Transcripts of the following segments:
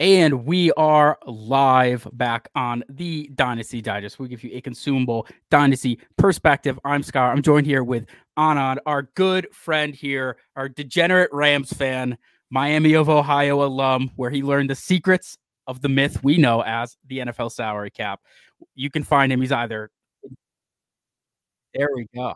And we are live back on the Dynasty Digest. We give you a consumable Dynasty perspective. I'm Scott. I'm joined here with Anand, our good friend here, our degenerate Rams fan, Miami of Ohio alum, where he learned the secrets of the myth we know as the NFL salary cap. You can find him. He's either there we go.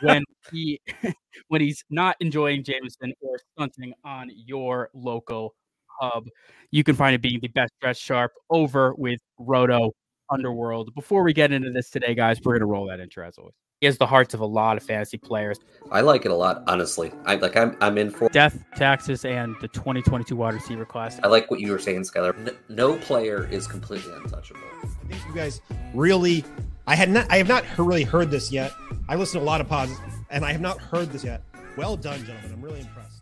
When he when he's not enjoying Jameson or stunting on your local hub. You can find it being the best dressed sharp over with Roto Underworld. Before we get into this today, guys, we're gonna roll that intro as always. He has the hearts of a lot of fantasy players. I like it a lot, honestly. I like. I'm. I'm in for death, taxes, and the 2022 wide receiver class. I like what you were saying, Schuyler. No, no player is completely untouchable. I think you guys really. I had not. I have not really heard this yet. I listen to a lot of pods, and I have not heard this yet. Well done, gentlemen. I'm really impressed.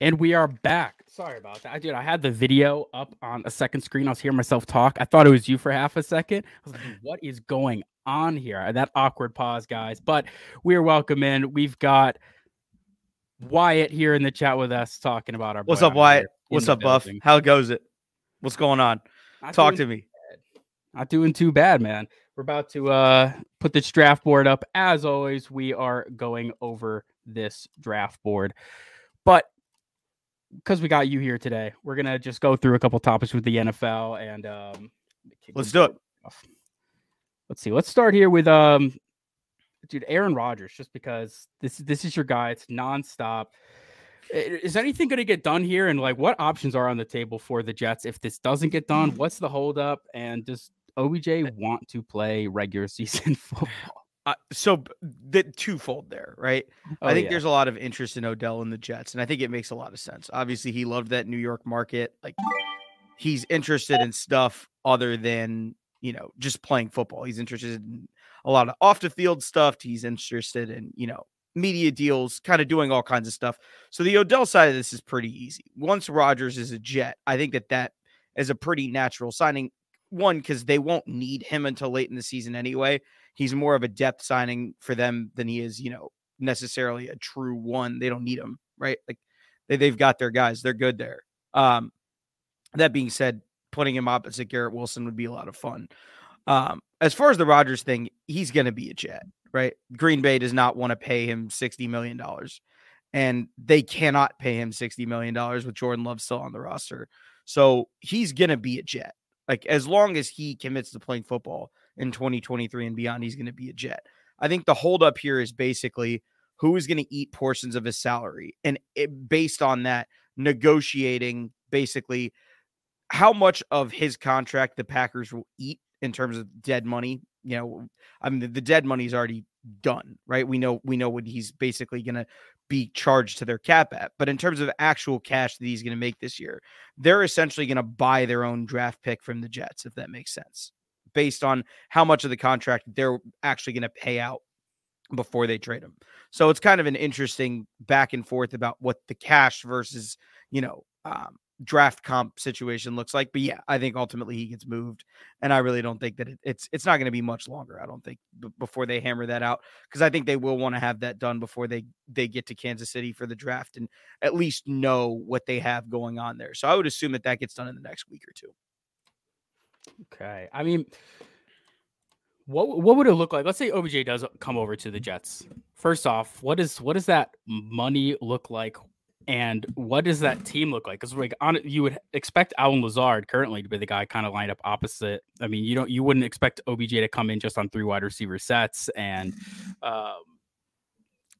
And we are back. Sorry about that. Dude, I had the video up on a second screen. I was hearing myself talk. I thought it was you for half a second. I was like, what is going on here? That awkward pause, guys. But we are welcome in. We've got Wyatt here in the chat with us talking about our. What's up, Wyatt? What's up, Buff? How goes it? What's going on? Not Talk to me. Bad. Not doing too bad, man. We're about to uh put this draft board up. As always, we are going over this draft board. But because we got you here today, we're gonna just go through a couple topics with the NFL and um, let's do it. Off. Let's see. Let's start here with um, dude, Aaron Rodgers, just because this this is your guy. It's nonstop. Is anything going to get done here? And like, what options are on the table for the Jets if this doesn't get done? What's the holdup? And does OBJ want to play regular season football? Uh, so the twofold there, right? Oh, I think yeah. there's a lot of interest in Odell and the Jets, and I think it makes a lot of sense. Obviously, he loved that New York market. Like he's interested in stuff other than you know just playing football. He's interested in a lot of off the field stuff. He's interested in you know media deals, kind of doing all kinds of stuff. So the Odell side of this is pretty easy. Once Rodgers is a Jet, I think that that is a pretty natural signing. One because they won't need him until late in the season anyway he's more of a depth signing for them than he is, you know, necessarily a true one. They don't need him, right? Like they, they've got their guys, they're good there. Um, that being said, putting him opposite Garrett Wilson would be a lot of fun. Um, as far as the Rodgers thing, he's going to be a jet, right? Green Bay does not want to pay him $60 million, and they cannot pay him $60 million with Jordan Love still on the roster. So he's going to be a jet. Like, as long as he commits to playing football, in 2023 and beyond, he's going to be a Jet. I think the holdup here is basically who is going to eat portions of his salary. And it, based on that, negotiating basically how much of his contract the Packers will eat in terms of dead money. You know, I mean, the, the dead money is already done, right? We know we know what he's basically going to be charged to their cap at. But in terms of actual cash that he's going to make this year, they're essentially going to buy their own draft pick from the Jets, if that makes sense based on how much of the contract they're actually going to pay out before they trade him. So it's kind of an interesting back and forth about what the cash versus, you know, um, draft comp situation looks like. But yeah, I think ultimately he gets moved, and I really don't think that it, it's it's not going to be much longer. I don't think b- before they hammer that out because I think they will want to have that done before they they get to Kansas City for the draft and at least know what they have going on there. So I would assume that that gets done in the next week or two. Okay. I mean, what what would it look like? Let's say OBJ does come over to the Jets. First off, what is what does that money look like, and what does that team look like? Because like on you would expect Allen Lazard currently to be the guy kind of lined up opposite. I mean, you don't you wouldn't expect OBJ to come in just on three wide receiver sets, and um,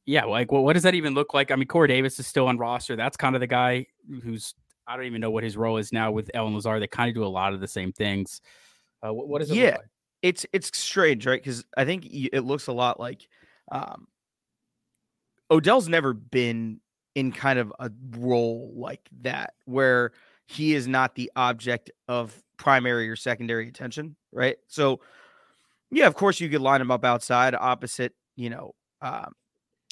yeah, like what what does that even look like? I mean, Corey Davis is still on roster. That's kind of the guy who's I don't even know what his role is now with Allen Lazard. They kind of do a lot of the same things. Uh, what, what is it? Yeah, like? it's it's strange, right? Because I think it looks a lot like um, Odell's never been in kind of a role like that where he is not the object of primary or secondary attention, right? So, yeah, of course you could line him up outside opposite, you know, um,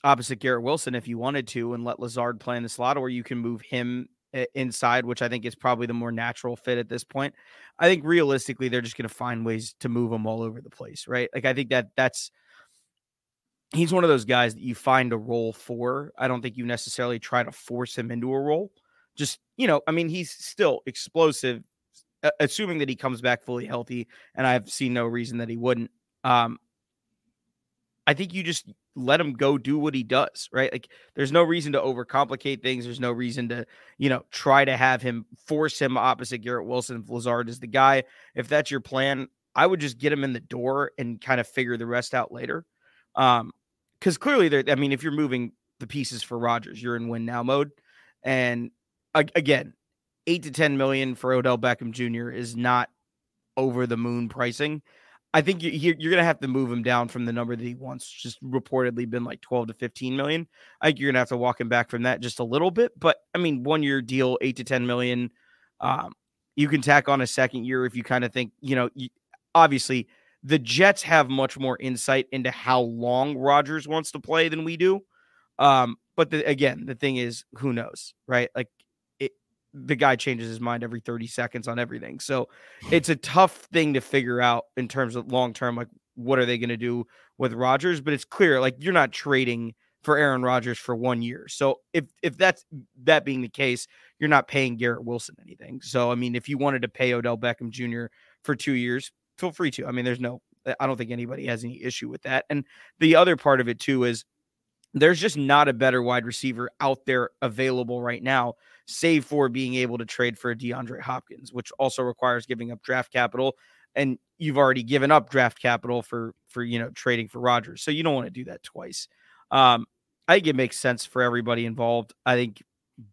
opposite Garrett Wilson if you wanted to, and let Lazard play in the slot, or you can move him inside, which I think is probably the more natural fit at this point. I think realistically, they're just going to find ways to move him all over the place, right? Like I think that that's he's one of those guys that you find a role for. I don't think you necessarily try to force him into a role. Just, you know, I mean, he's still explosive, assuming that he comes back fully healthy. And I've seen no reason that he wouldn't. Um, I think you just let him go do what he does, right? Like there's no reason to overcomplicate things. There's no reason to, you know, try to have him force him opposite Garrett Wilson if Lazard is the guy. If that's your plan, I would just get him in the door and kind of figure the rest out later. Um, because clearly there, I mean, if you're moving the pieces for Rodgers, you're in win now mode. And again, eight to 10 million for Odell Beckham Jr. is not over the moon pricing. I think you, are going to have to move him down from the number that he wants, just reportedly been like 12 to 15 million. I think you're going to have to walk him back from that just a little bit. But I mean, one year deal, eight to 10 million. Um, you can tack on a second year if you kind of think, you know, you, obviously the Jets have much more insight into how long Rodgers wants to play than we do. Um, but the, again, the thing is, who knows, right? Like the guy changes his mind every 30 seconds on everything. So it's a tough thing to figure out in terms of long term, like what are they going to do with Rodgers? But it's clear, like you're not trading for Aaron Rodgers for one year. So if if that's that being the case, you're not paying Garrett Wilson anything. So I mean, if you wanted to pay Odell Beckham Jr. for two years, feel free to. I mean, there's no, I don't think anybody has any issue with that. And the other part of it too is there's just not a better wide receiver out there available right now save for being able to trade for DeAndre Hopkins, which also requires giving up draft capital. And you've already given up draft capital for for you know trading for Rodgers, so you don't want to do that twice. Um, I think it makes sense for everybody involved. I think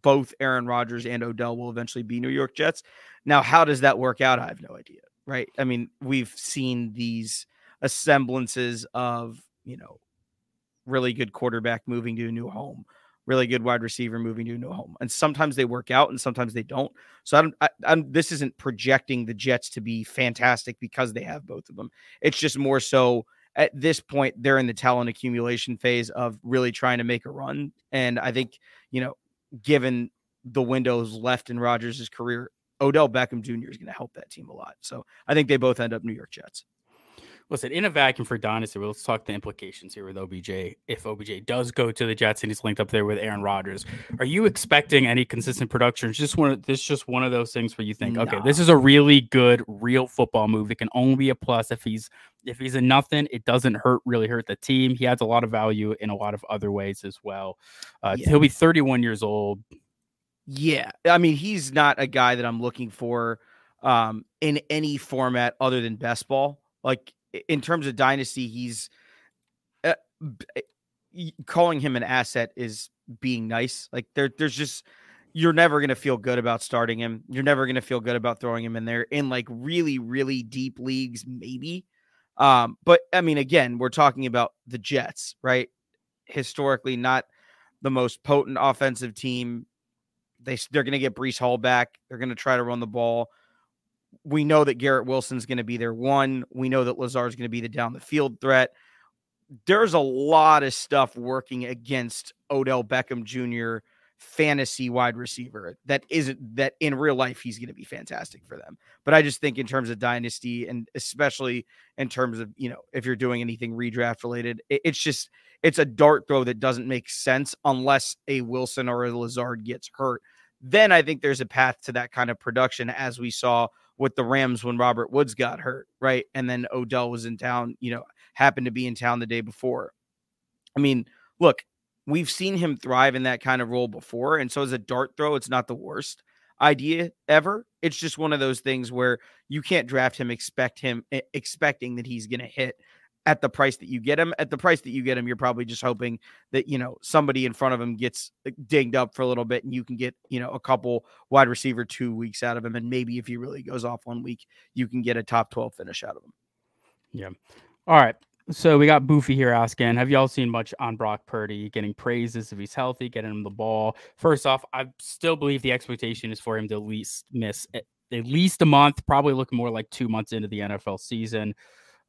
both Aaron Rodgers and Odell will eventually be New York Jets. Now, how does that work out? I have no idea. Right? I mean, we've seen these assemblances of you know really good quarterback moving to a new home really good wide receiver moving to a new home. And sometimes they work out and sometimes they don't. So I don't, I, I'm, this isn't projecting the Jets to be fantastic because they have both of them. It's just more so at this point, they're in the talent accumulation phase of really trying to make a run. And I think, you know, given the windows left in Rodgers' career, Odell Beckham Jr. is going to help that team a lot. So I think they both end up New York Jets listen, in a vacuum for Dynasty, let's talk the implications here with OBJ. If OBJ does go to the Jets and he's linked up there with Aaron Rodgers, are you expecting any consistent production? It's just one of this just one of those things where you think, okay, this is a really good real football move. It can only be a plus if he's if he's a nothing, it doesn't hurt really hurt the team. He adds a lot of value in a lot of other ways as well. Uh, yeah. He'll be 31 years old. Yeah. I mean, he's not a guy that I'm looking for um, in any format other than best ball. Like in terms of dynasty, he's uh, eh, calling him an asset is being nice. Like there, there's just you're never gonna feel good about starting him. You're never gonna feel good about throwing him in there in like really, really deep leagues, maybe. Um, but I mean, again, we're talking about the Jets, right? Historically, not the most potent offensive team. They they're gonna get Breece Hall back. They're gonna try to run the ball we know that Garrett Wilson's going to be their one. We know that Lazard's going to be the down the field threat. There's a lot of stuff working against Odell Beckham Jr. fantasy wide receiver that isn't that in real life he's going to be fantastic for them. But I just think in terms of dynasty and especially in terms of, you know, if you're doing anything redraft related, it, it's just it's a dart throw that doesn't make sense unless a Wilson or a Lazard gets hurt. Then I think there's a path to that kind of production as we saw with the Rams when Robert Woods got hurt, right? And then Odell was in town, you know, happened to be in town the day before. I mean, look, we've seen him thrive in that kind of role before. And so as a dart throw, it's not the worst idea ever. It's just one of those things where you can't draft him, expect him expecting that he's going to hit at the price that you get him. At the price that you get him, you're probably just hoping that, you know, somebody in front of him gets uh, dinged up for a little bit and you can get, you know, a couple wide receiver two weeks out of him. And maybe if he really goes off one week, you can get a top 12 finish out of him. Yeah. All right. So we got Boofy here asking, have y'all seen much on Brock Purdy getting praises if he's healthy, getting him the ball? First off, I still believe the expectation is for him to at least miss at least a month, probably look more like two months into the NFL season.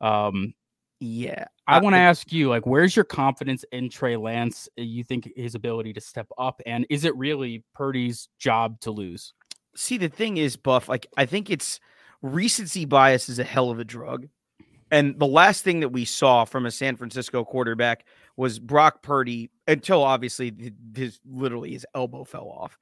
Um, yeah. I want to ask you, like, where's your confidence in Trey Lance? Uh, you think his ability to step up, and is it really Purdy's job to lose? See, the thing is, Buff, like, I think it's recency bias is a hell of a drug. And the last thing that we saw from a San Francisco quarterback was Brock Purdy until obviously his literally his elbow fell off.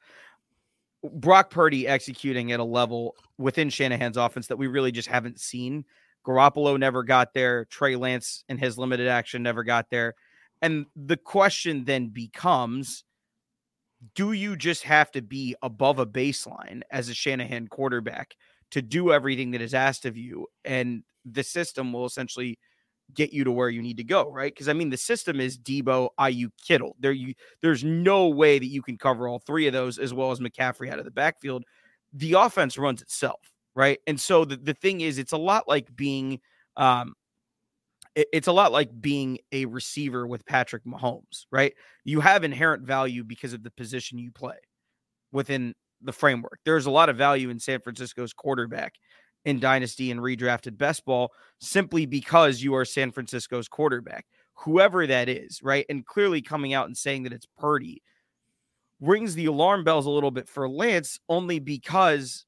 Brock Purdy executing at a level within Shanahan's offense that we really just haven't seen. Garoppolo never got there. Trey Lance in his limited action never got there. And the question then becomes do you just have to be above a baseline as a Shanahan quarterback to do everything that is asked of you? And the system will essentially get you to where you need to go, right? Because I mean, the system is Deebo, Aiyuk, Kittle. There, you there's no way that you can cover all three of those as well as McCaffrey out of the backfield. The offense runs itself, right? And so the, the thing is, it's a lot like being um it's a lot like being a receiver with Patrick Mahomes, right? You have inherent value because of the position you play within the framework. There's a lot of value in San Francisco's quarterback in dynasty and redrafted best ball simply because you are San Francisco's quarterback, whoever that is, right? And clearly coming out and saying that it's Purdy rings the alarm bells a little bit for Lance only because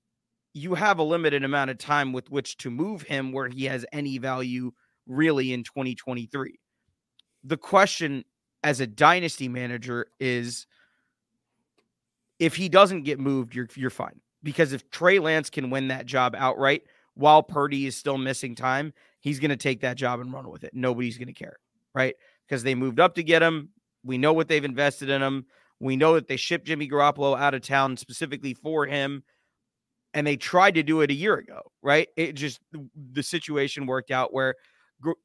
you have a limited amount of time with which to move him where he has any value really in 2023. The question as a dynasty manager is if he doesn't get moved, you're you're fine because if Trey Lance can win that job outright while Purdy is still missing time, he's going to take that job and run with it. Nobody's going to care, right? Because they moved up to get him. We know what they've invested in him. We know that they shipped Jimmy Garoppolo out of town specifically for him. And they tried to do it a year ago, right? It just, the situation worked out where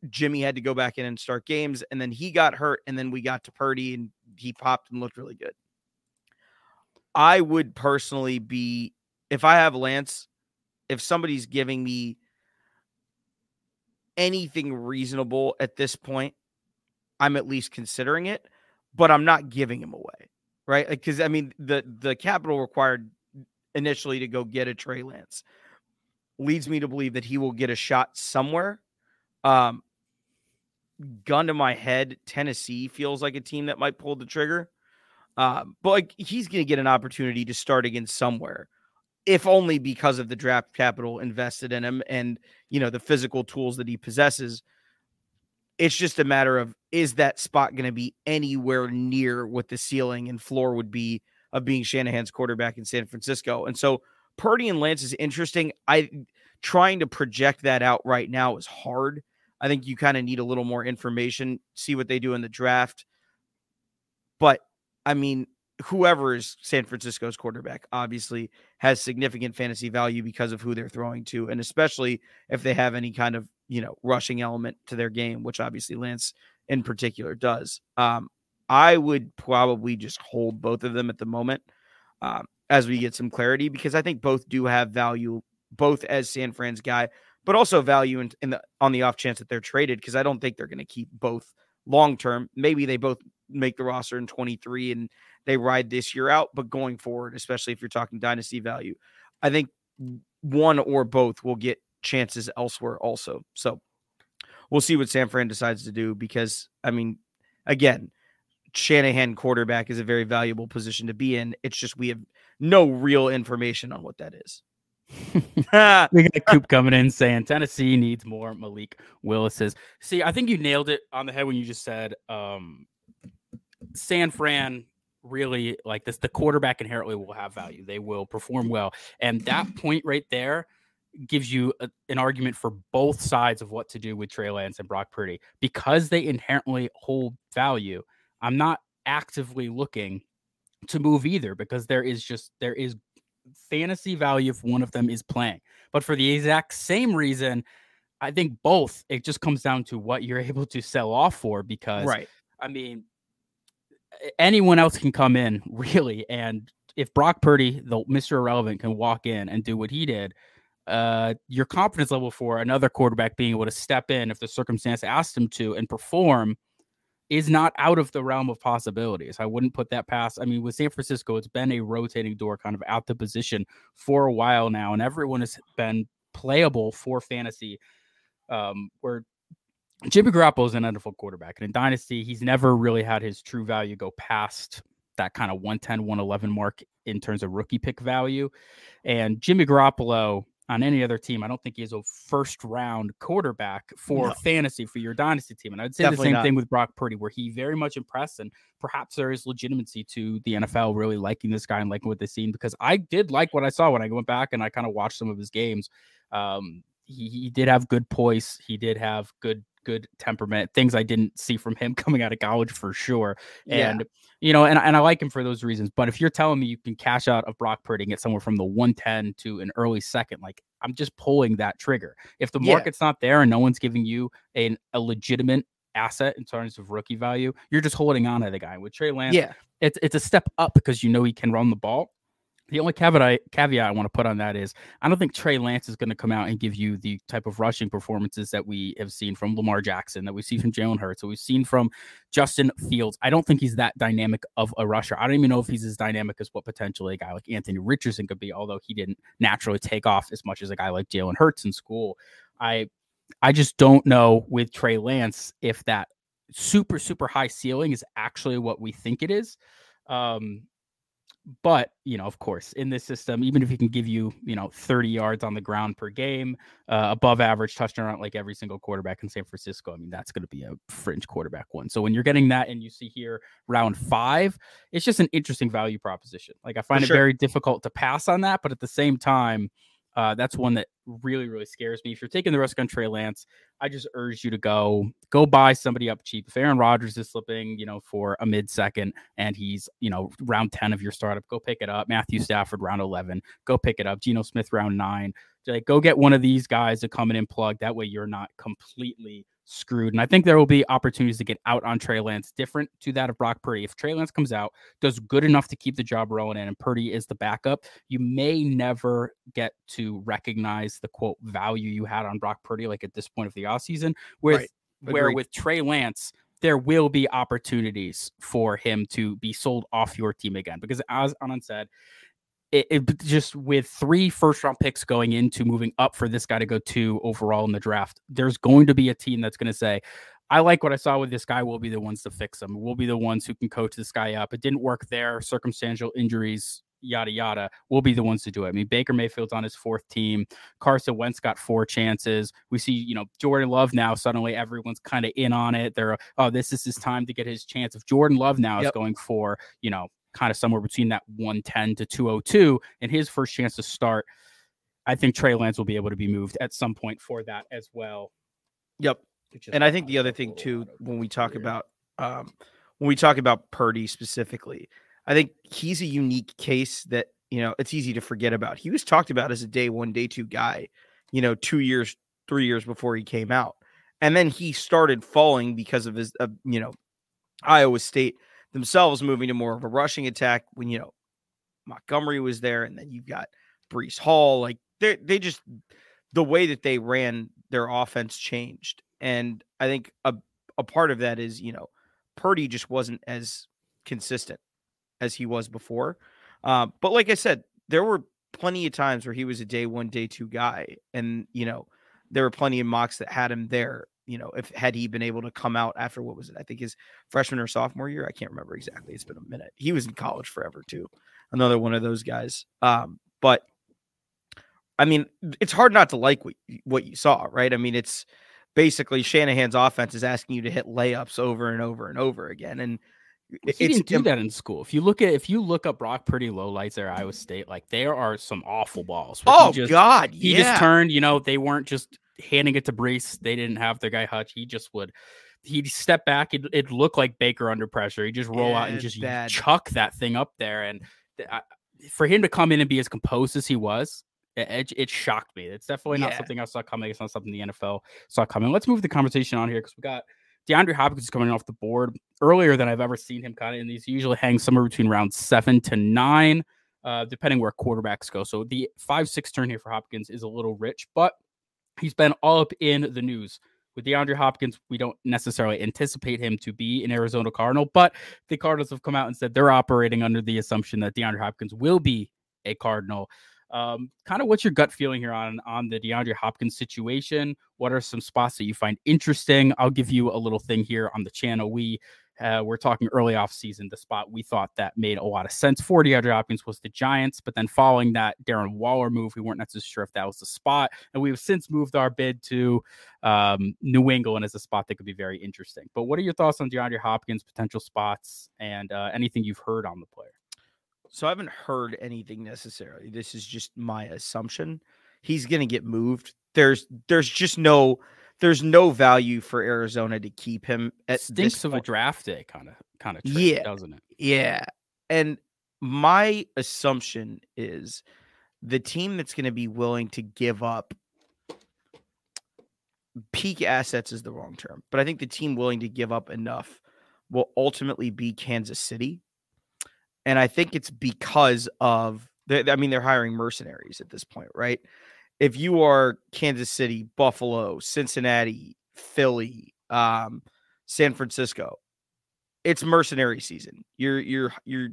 Jimmy had to go back in and start games. And then he got hurt. And then we got to Purdy and he popped and looked really good. I would personally be if I have Lance, if somebody's giving me anything reasonable at this point, I'm at least considering it, but I'm not giving him away, right? Because I mean, the the capital required initially to go get a Trey Lance leads me to believe that he will get a shot somewhere. Um, gun to my head, Tennessee feels like a team that might pull the trigger. Uh, but like he's going to get an opportunity to start again somewhere if only because of the draft capital invested in him and you know the physical tools that he possesses it's just a matter of is that spot going to be anywhere near what the ceiling and floor would be of being Shanahan's quarterback in San Francisco. And so Purdy and Lance is interesting. I trying to project that out right now is hard. I think you kind of need a little more information see what they do in the draft. But I mean whoever is San Francisco's quarterback obviously has significant fantasy value because of who they're throwing to, and especially if they have any kind of you know rushing element to their game, which obviously Lance in particular does. Um, I would probably just hold both of them at the moment um, as we get some clarity because I think both do have value, both as San Fran's guy, but also value in, in the on the off chance that they're traded because I don't think they're going to keep both long term. Maybe they both make the roster in 23 and they ride this year out. But going forward, especially if you're talking dynasty value, I think one or both will get chances elsewhere also. So we'll see what San Fran decides to do because, I mean, again, Shanahan quarterback is a very valuable position to be in. It's just we have no real information on what that is. we got Coop coming in saying Tennessee needs more Malik Willis's. See, I think you nailed it on the head when you just said um, San Fran really like this the quarterback inherently will have value they will perform well and that point right there gives you a, an argument for both sides of what to do with Trey Lance and Brock Purdy because they inherently hold value i'm not actively looking to move either because there is just there is fantasy value if one of them is playing but for the exact same reason i think both it just comes down to what you're able to sell off for because right i mean anyone else can come in really and if Brock Purdy, the Mr. Irrelevant, can walk in and do what he did, uh, your confidence level for another quarterback being able to step in if the circumstance asked him to and perform is not out of the realm of possibilities. I wouldn't put that past. I mean, with San Francisco, it's been a rotating door kind of out the position for a while now, and everyone has been playable for fantasy. Um, where Jimmy Garoppolo is an NFL quarterback. And in Dynasty, he's never really had his true value go past that kind of 110, 111 mark in terms of rookie pick value. And Jimmy Garoppolo, on any other team. I don't think he's a first round quarterback for no. fantasy for your dynasty team. And I'd say Definitely the same not. thing with Brock Purdy, where he very much impressed, and perhaps there is legitimacy to the NFL really liking this guy and liking what they've seen because I did like what I saw when I went back and I kind of watched some of his games. Um, he, he did have good poise. He did have good good temperament, things I didn't see from him coming out of college for sure. And yeah. you know, and, and I like him for those reasons. But if you're telling me you can cash out of Brock Purdy and get somewhere from the 110 to an early second, like I'm just pulling that trigger. If the market's yeah. not there and no one's giving you a, a legitimate asset in terms of rookie value, you're just holding on to the guy. With Trey Lance, yeah, it's it's a step up because you know he can run the ball. The only caveat I, caveat I want to put on that is I don't think Trey Lance is going to come out and give you the type of rushing performances that we have seen from Lamar Jackson, that we see from Jalen Hurts, that we've seen from Justin Fields. I don't think he's that dynamic of a rusher. I don't even know if he's as dynamic as what potentially a guy like Anthony Richardson could be, although he didn't naturally take off as much as a guy like Jalen Hurts in school. I I just don't know with Trey Lance if that super super high ceiling is actually what we think it is. Um, but you know, of course, in this system, even if he can give you, you know, 30 yards on the ground per game, uh, above average touchdown like every single quarterback in San Francisco, I mean, that's going to be a fringe quarterback one. So when you're getting that, and you see here round five, it's just an interesting value proposition. Like I find For it sure. very difficult to pass on that, but at the same time, uh, that's one that really, really scares me. If you're taking the risk on Trey Lance, I just urge you to go go buy somebody up cheap. If Aaron Rodgers is slipping, you know, for a mid second and he's, you know, round 10 of your startup, go pick it up. Matthew Stafford round 11, go pick it up. Geno Smith round nine. Like, go get one of these guys to come in and plug. That way you're not completely screwed. And I think there will be opportunities to get out on Trey Lance, different to that of Brock Purdy. If Trey Lance comes out, does good enough to keep the job rolling in, and Purdy is the backup, you may never get to recognize the quote value you had on Brock Purdy, like at this point of the offseason. With right. where with Trey Lance, there will be opportunities for him to be sold off your team again. Because as Anand said, it, it, just with three first round picks going into moving up for this guy to go two overall in the draft, there's going to be a team that's going to say, I like what I saw with this guy. We'll be the ones to fix him. We'll be the ones who can coach this guy up. It didn't work there. Circumstantial injuries, yada yada. We'll be the ones to do it. I mean, Baker Mayfield's on his fourth team. Carson Wentz got four chances. We see, you know, Jordan Love now. Suddenly, everyone's kind of in on it. They're, oh, this is his time to get his chance. If Jordan Love now yep. is going for, you know, kind of somewhere between that 110 to 202 and his first chance to start. I think Trey Lance will be able to be moved at some point for that as well. Yep. And I think the other thing too, when we talk about um, when we talk about Purdy specifically, I think he's a unique case that you know it's easy to forget about. He was talked about as a day one, day two guy, you know, two years, three years before he came out, and then he started falling because of his, uh, you know, Iowa State themselves moving to more of a rushing attack when you know Montgomery was there, and then you've got Breece Hall. Like they they just the way that they ran their offense changed, and I think a a part of that is you know Purdy just wasn't as consistent as he was before. Uh, but like I said, there were plenty of times where he was a day one, day two guy, and you know there were plenty of mocks that had him there you know, if had he been able to come out after what was it? I think his freshman or sophomore year. I can't remember exactly. It's been a minute. He was in college forever too. Another one of those guys. Um, but I mean, it's hard not to like what what you saw, right? I mean, it's basically Shanahan's offense is asking you to hit layups over and over and over again, and he didn't do that in school. If you look at if you look up Brock Purdy low lights there, Iowa State, like there are some awful balls. Oh just, God, he yeah. just turned. You know, they weren't just handing it to Breece. They didn't have their guy Hutch. He just would he'd step back. It, it looked like Baker under pressure. He'd just roll yeah, out and just bad. chuck that thing up there. And I, for him to come in and be as composed as he was, it, it shocked me. It's definitely not yeah. something I saw coming. It's not something the NFL saw coming. Let's move the conversation on here because we got DeAndre Hopkins coming off the board earlier than I've ever seen him kind of in these. Usually hangs somewhere between round seven to nine, uh, depending where quarterbacks go. So the five six turn here for Hopkins is a little rich, but he's been all up in the news. With DeAndre Hopkins, we don't necessarily anticipate him to be an Arizona Cardinal, but the Cardinals have come out and said they're operating under the assumption that DeAndre Hopkins will be a Cardinal. Um, kind of what's your gut feeling here on on the DeAndre Hopkins situation? What are some spots that you find interesting? I'll give you a little thing here on the channel. We Uh, we're talking early off season, the spot we thought that made a lot of sense for DeAndre Hopkins was the Giants. But then following that Darren Waller move, we weren't necessarily sure if that was the spot. And we've since moved our bid to um, New England as a spot that could be very interesting. But what are your thoughts on DeAndre Hopkins' potential spots and uh, anything you've heard on the player? So I haven't heard anything necessarily. This is just my assumption. He's going to get moved. There's there's just no there's no value for Arizona to keep him at stinks of point. a draft day kind of kind of yeah. doesn't it? Yeah. And my assumption is the team that's going to be willing to give up peak assets is the wrong term but i think the team willing to give up enough will ultimately be kansas city. And i think it's because of i mean they're hiring mercenaries at this point right if you are Kansas City, Buffalo, Cincinnati, Philly, um, San Francisco, it's mercenary season. You're you're you're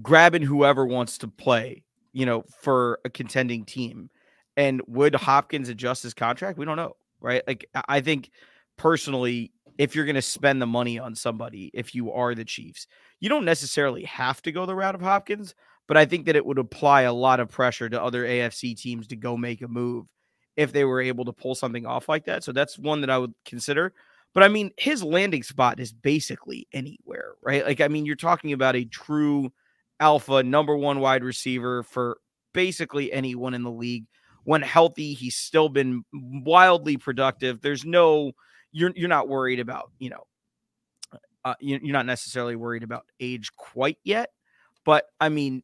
grabbing whoever wants to play, you know, for a contending team. And would Hopkins adjust his contract? We don't know, right? Like I think personally, if you're going to spend the money on somebody, if you are the Chiefs, you don't necessarily have to go the route of Hopkins, but I think that it would apply a lot of pressure to other AFC teams to go make a move if they were able to pull something off like that. So that's one that I would consider. But I mean, his landing spot is basically anywhere, right? Like, I mean, you're talking about a true alpha number one wide receiver for basically anyone in the league. When healthy, he's still been wildly productive. There's no, you're you're not worried about, you know, uh, you're not necessarily worried about age quite yet. But I mean,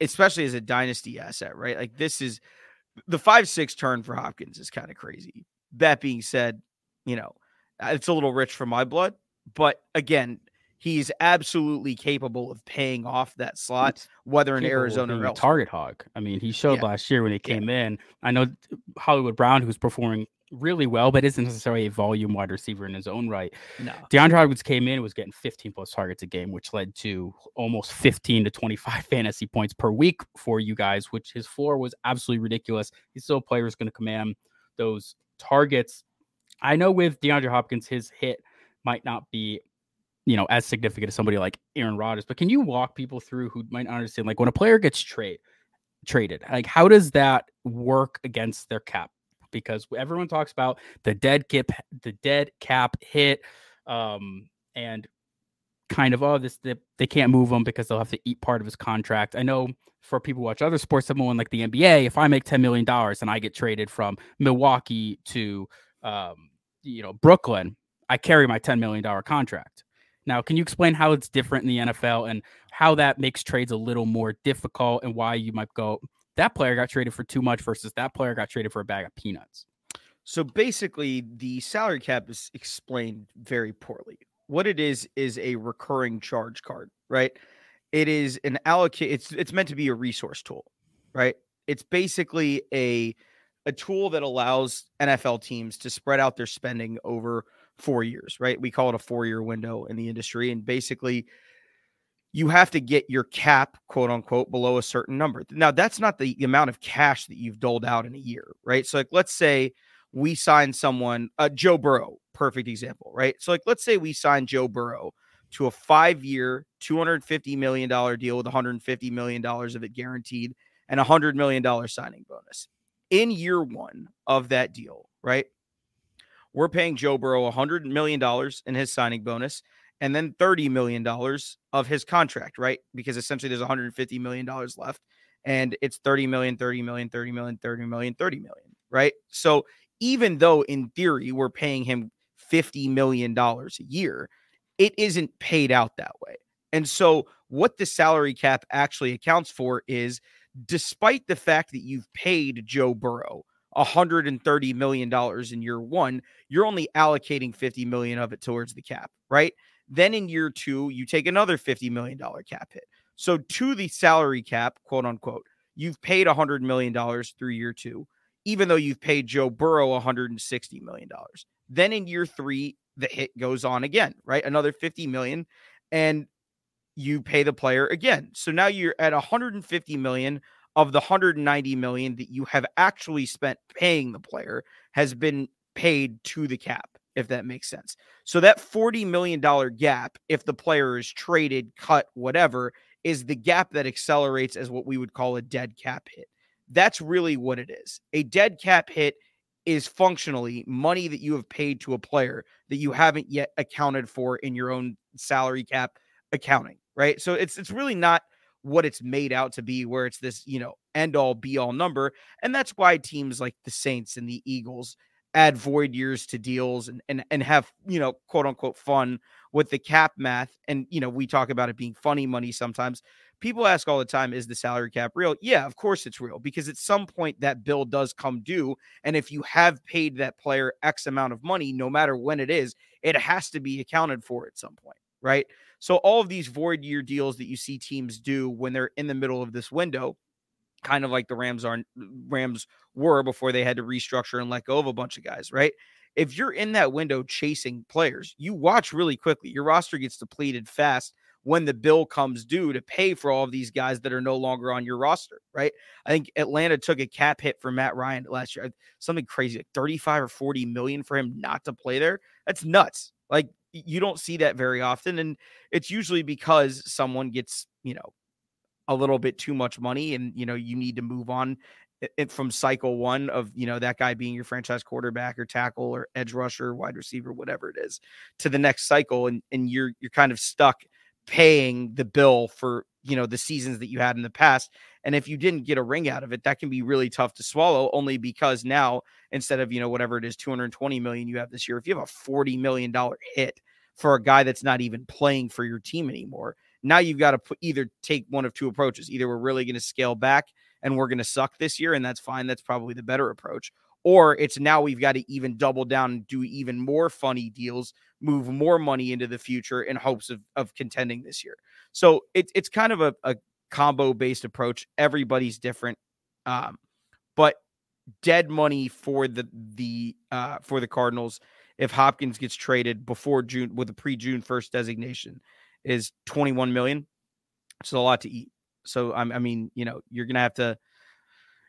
especially as a dynasty asset, right? Like this is the five six turn for Hopkins is kind of crazy. That being said, you know, uh, it's a little rich for my blood, but again, he's absolutely capable of paying off that slot, it's whether in Arizona or target hog. I mean, he showed yeah. last year when he came yeah. in. I know Hollywood Brown, who's performing really well, but isn't necessarily a volume wide receiver in his own right. No. DeAndre Hopkins came in was getting 15 plus targets a game, which led to almost 15 to 25 fantasy points per week for you guys, which his floor was absolutely ridiculous. He's still a player who's going to command those targets. I know with DeAndre Hopkins, his hit might not be, you know, as significant as somebody like Aaron Rodgers, but can you walk people through who might not understand, like when a player gets trade traded, like how does that work against their cap? Because everyone talks about the dead cap, the dead cap hit, um, and kind of oh this they, they can't move him because they'll have to eat part of his contract. I know for people who watch other sports, someone like the NBA, if I make ten million dollars and I get traded from Milwaukee to um, you know Brooklyn, I carry my ten million dollar contract. Now, can you explain how it's different in the NFL and how that makes trades a little more difficult and why you might go, that player got traded for too much versus that player got traded for a bag of peanuts. So basically, the salary cap is explained very poorly. What it is is a recurring charge card, right? It is an allocate. It's it's meant to be a resource tool, right? It's basically a a tool that allows NFL teams to spread out their spending over four years, right? We call it a four year window in the industry, and basically you have to get your cap, quote unquote, below a certain number. Now, that's not the amount of cash that you've doled out in a year, right? So, like, let's say we sign someone, uh, Joe Burrow, perfect example, right? So, like, let's say we sign Joe Burrow to a five year, $250 million deal with $150 million of it guaranteed and a $100 million signing bonus. In year one of that deal, right? We're paying Joe Burrow $100 million in his signing bonus and then $30 million of his contract, right? Because essentially there's $150 million left and it's 30 million, 30 million, 30 million, 30 million, 30 million, right? So even though in theory we're paying him $50 million a year, it isn't paid out that way. And so what the salary cap actually accounts for is despite the fact that you've paid Joe Burrow $130 million in year one, you're only allocating 50 million of it towards the cap, right? Then in year two, you take another $50 million cap hit. So to the salary cap, quote unquote, you've paid $100 million through year two, even though you've paid Joe Burrow $160 million. Then in year three, the hit goes on again, right? Another 50 million. And you pay the player again. So now you're at 150 million of the 190 million that you have actually spent paying the player has been paid to the cap if that makes sense. So that $40 million gap, if the player is traded, cut, whatever, is the gap that accelerates as what we would call a dead cap hit. That's really what it is. A dead cap hit is functionally money that you have paid to a player that you haven't yet accounted for in your own salary cap accounting, right? So it's it's really not what it's made out to be where it's this, you know, end all be all number. And that's why teams like the Saints and the Eagles add void years to deals and and and have, you know, quote unquote fun with the cap math. And you know, we talk about it being funny money sometimes people ask all the time, is the salary cap real? Yeah, of course it's real because at some point that bill does come due. And if you have paid that player X amount of money, no matter when it is, it has to be accounted for at some point, right? So all of these void year deals that you see teams do when they're in the middle of this window, kind of like the Rams are Rams were before they had to restructure and let go of a bunch of guys, right? If you're in that window chasing players, you watch really quickly. Your roster gets depleted fast when the bill comes due to pay for all of these guys that are no longer on your roster, right? I think Atlanta took a cap hit for Matt Ryan last year, something crazy, like 35 or 40 million for him not to play there. That's nuts. Like you don't see that very often. And it's usually because someone gets, you know, a little bit too much money and, you know, you need to move on from cycle one of you know that guy being your franchise quarterback or tackle or edge rusher, wide receiver, whatever it is, to the next cycle, and and you're you're kind of stuck paying the bill for you know the seasons that you had in the past. And if you didn't get a ring out of it that can be really tough to swallow only because now instead of you know whatever it is 220 million you have this year if you have a 40 million dollar hit for a guy that's not even playing for your team anymore now you've got to put, either take one of two approaches either we're really going to scale back and we're going to suck this year and that's fine that's probably the better approach or it's now we've got to even double down and do even more funny deals, move more money into the future in hopes of, of contending this year. So it, it's kind of a, a combo based approach. Everybody's different. Um, but dead money for the the uh, for the Cardinals if Hopkins gets traded before June with a pre June first designation is 21 million. It's a lot to eat. So I mean, you know, you're gonna have to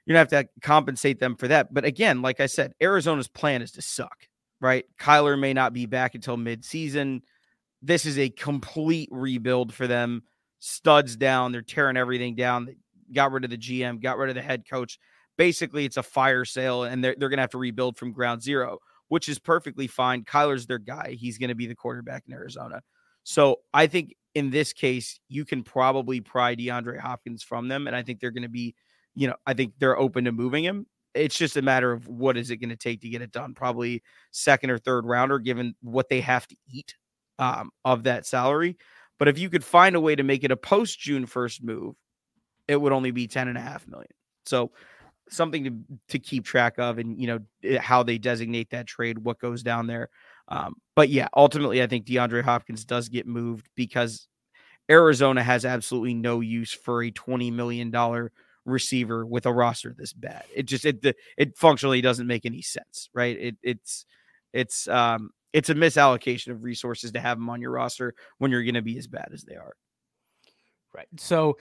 you're gonna have to compensate them for that. But again, like I said, Arizona's plan is to suck, right? Kyler may not be back until midseason. This is a complete rebuild for them. Studs down, they're tearing everything down. Got rid of the GM, got rid of the head coach. Basically, it's a fire sale, and they're they're gonna have to rebuild from ground zero, which is perfectly fine. Kyler's their guy. He's gonna be the quarterback in Arizona. So I think in this case, you can probably pry DeAndre Hopkins from them, and I think they're going to be you know, I think they're open to moving him. It's just a matter of what is it going to take to get it done. Probably second or third rounder, given what they have to eat um, of that salary. But if you could find a way to make it a post June 1st move, it would only be 10 and a half million. So something to, to keep track of and, you know, eh, how they designate that trade, what goes down there. Um, but yeah, ultimately, I think DeAndre Hopkins does get moved because Arizona has absolutely no use for a $20 million receiver with a roster this bad. It just it it functionally doesn't make any sense, right? It it's it's um it's a misallocation of resources to have them on your roster when you're going to be as bad as they are. Right. So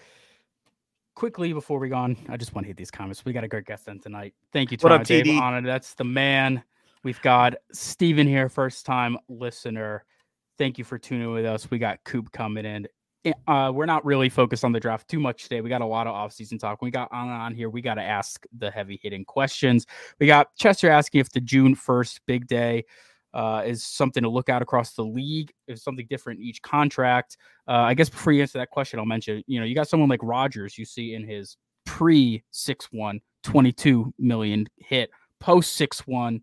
quickly before we go on, I just want to hit these comments. We got a great guest on tonight. Thank you, What up, Dave TD? it. That's the man. We've got Steven here, first time listener. Thank you for tuning with us. We got Coop coming in. Uh, we're not really focused on the draft too much today. We got a lot of offseason talk. we got Anand here, we got to ask the heavy hitting questions. We got Chester asking if the June 1st big day uh, is something to look at across the league, is something different in each contract. Uh, I guess before you answer that question, I'll mention, you know, you got someone like Rodgers you see in his pre 6 1, 22 million hit, post 6 1.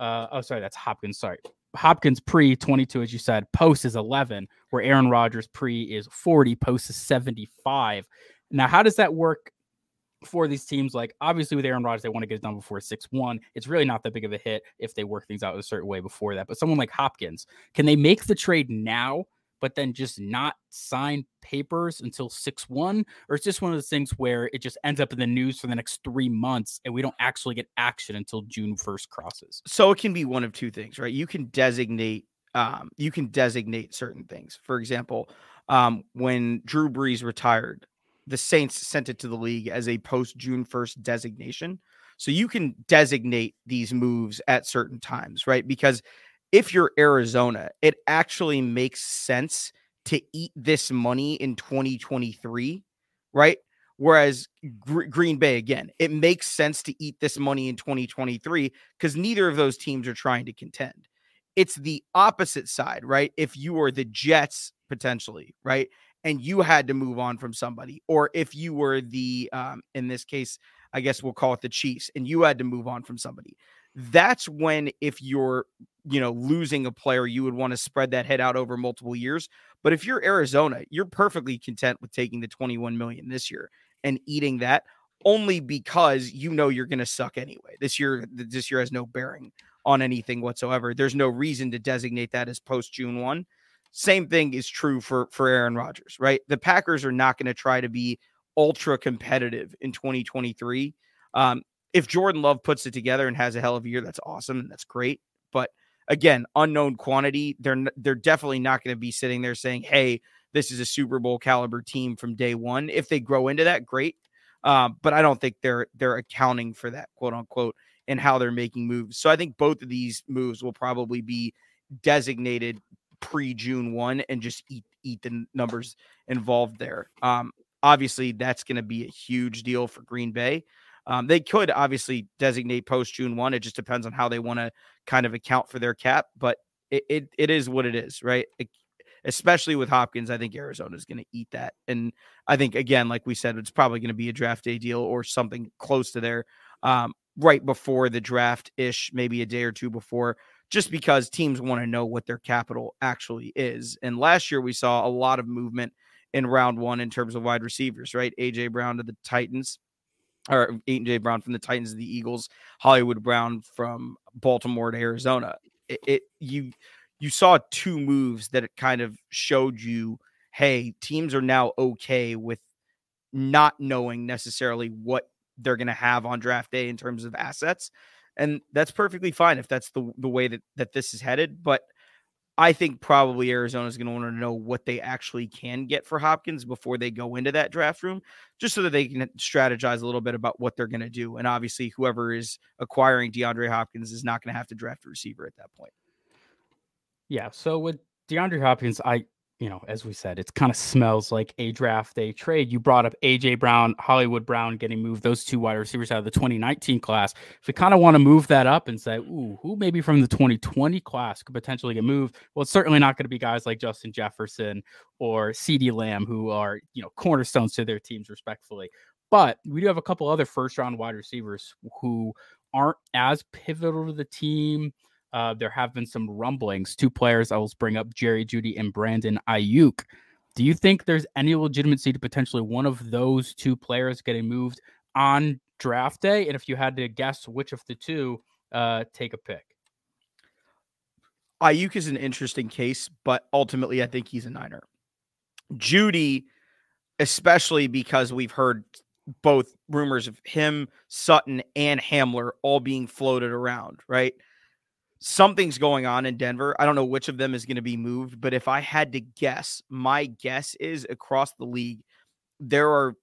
Uh, oh, sorry, that's Hopkins. Sorry, Hopkins pre 22, as you said, post is 11, where Aaron Rodgers pre is 40, post is 75. Now, how does that work for these teams? Like, obviously, with Aaron Rodgers, they want to get it done before 6 1. It's really not that big of a hit if they work things out a certain way before that. But someone like Hopkins, can they make the trade now but then just not sign papers until 6 1? Or it's just one of those things where it just ends up in the news for the next three months and we don't actually get action until June 1st crosses? So it can be one of two things, right? You can designate. Um, you can designate certain things. For example, um, when Drew Brees retired, the Saints sent it to the league as a post June 1st designation. So you can designate these moves at certain times, right? Because if you're Arizona, it actually makes sense to eat this money in 2023, right? Whereas Gr- Green Bay, again, it makes sense to eat this money in 2023 because neither of those teams are trying to contend. It's the opposite side, right? If you were the Jets potentially, right? And you had to move on from somebody, or if you were the, um, in this case, I guess we'll call it the Chiefs, and you had to move on from somebody. That's when, if you're, you know, losing a player, you would want to spread that head out over multiple years. But if you're Arizona, you're perfectly content with taking the 21 million this year and eating that only because you know you're going to suck anyway. This year, this year has no bearing on anything whatsoever. There's no reason to designate that as post June one. Same thing is true for for Aaron Rodgers, right? The Packers are not going to try to be ultra competitive in 2023. Um, if Jordan Love puts it together and has a hell of a year, that's awesome. And that's great. But again, unknown quantity. They're they're definitely not going to be sitting there saying, "Hey, this is a Super Bowl caliber team from day one. If they grow into that, great. Um, but I don't think they're they're accounting for that, quote unquote, and how they're making moves. So I think both of these moves will probably be designated pre June one and just eat eat the numbers involved there. Um, obviously, that's going to be a huge deal for Green Bay. Um, they could obviously designate post June one. It just depends on how they want to kind of account for their cap, but it, it, it is what it is, right? It, especially with Hopkins. I think Arizona is going to eat that. And I think, again, like we said, it's probably going to be a draft day deal or something close to there um, right before the draft ish, maybe a day or two before, just because teams want to know what their capital actually is. And last year we saw a lot of movement in round one in terms of wide receivers, right? AJ Brown to the Titans. Or AJ Brown from the Titans to the Eagles, Hollywood Brown from Baltimore to Arizona. It, it you you saw two moves that it kind of showed you hey, teams are now okay with not knowing necessarily what they're going to have on draft day in terms of assets. And that's perfectly fine if that's the, the way that, that this is headed. But I think probably Arizona is going to want to know what they actually can get for Hopkins before they go into that draft room, just so that they can strategize a little bit about what they're going to do. And obviously, whoever is acquiring DeAndre Hopkins is not going to have to draft a receiver at that point. Yeah. So with DeAndre Hopkins, I, you know, as we said, it kind of smells like a draft day trade. You brought up AJ Brown, Hollywood Brown getting moved, those two wide receivers out of the 2019 class. If we kind of want to move that up and say, ooh, who maybe from the 2020 class could potentially get moved? Well, it's certainly not going to be guys like Justin Jefferson or CeeDee Lamb, who are, you know, cornerstones to their teams, respectfully. But we do have a couple other first round wide receivers who aren't as pivotal to the team uh, there have been some rumblings. Two players I will bring up Jerry Jeudy and Brandon Aiyuk. Do you think there's any legitimacy to potentially one of those two players getting moved on draft day? And if you had to guess which of the two, uh, take a pick. Aiyuk is an interesting case, but ultimately, I think he's a Niner. Jeudy, especially because we've heard both rumors of him, Sutton, and Hamler all being floated around, right? Something's going on in Denver. I don't know which of them is going to be moved, but if I had to guess, my guess is across the league, there are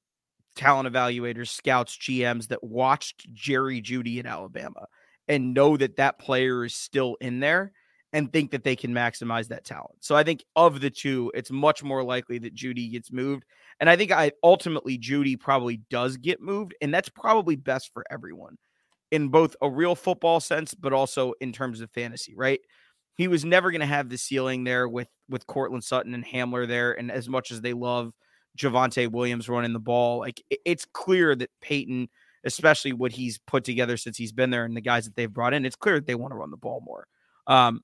talent evaluators, scouts, GMs that watched Jerry Jeudy in Alabama and know that that player is still in there and think that they can maximize that talent. So I think of the two, it's much more likely that Jeudy gets moved. And I think I ultimately Jeudy probably does get moved, and that's probably best for everyone in both a real football sense, but also in terms of fantasy, right? He was never going to have the ceiling there with with Courtland Sutton and Hamler there, and as much as they love Javonte Williams running the ball, like it's clear that Payton, especially what he's put together since he's been there, and the guys that they've brought in, it's clear that they want to run the ball more. Um,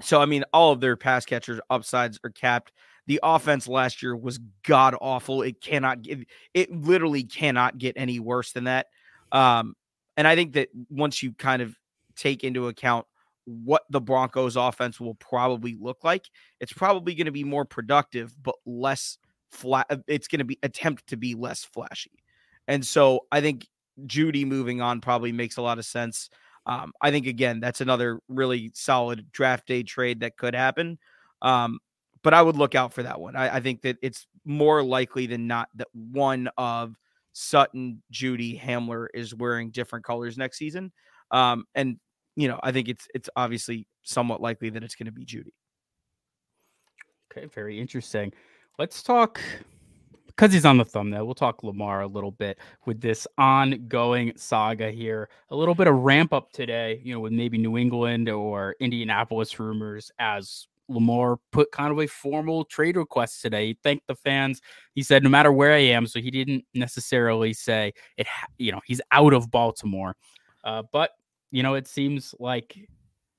so I mean, all of their pass catchers upsides are capped. The offense last year was god awful. It cannot get it literally cannot get any worse than that. Um, and I think that once you kind of take into account what the Broncos offense will probably look like, it's probably going to be more productive, but less flat. Uh, it's going to be attempt to be less flashy. And so I think Jeudy moving on probably makes a lot of sense. Um, I think again, that's another really solid draft day trade that could happen. Um, but I would look out for that one. I, I think that it's more likely than not that one of Sutton, Jeudy, Hamler is wearing different colors next season. Um, and you know, I think it's it's obviously somewhat likely that it's going to be Jeudy. Okay, very interesting. Let's talk because he's on the thumbnail. We'll talk Lamar a little bit with this ongoing saga here. A little bit of ramp up today, you know, with maybe New England or Indianapolis rumors as Lamar put kind of a formal trade request today. He thanked the fans. He said, no matter where I am. So he didn't necessarily say it, you know, he's out of Baltimore. Uh, but, you know, it seems like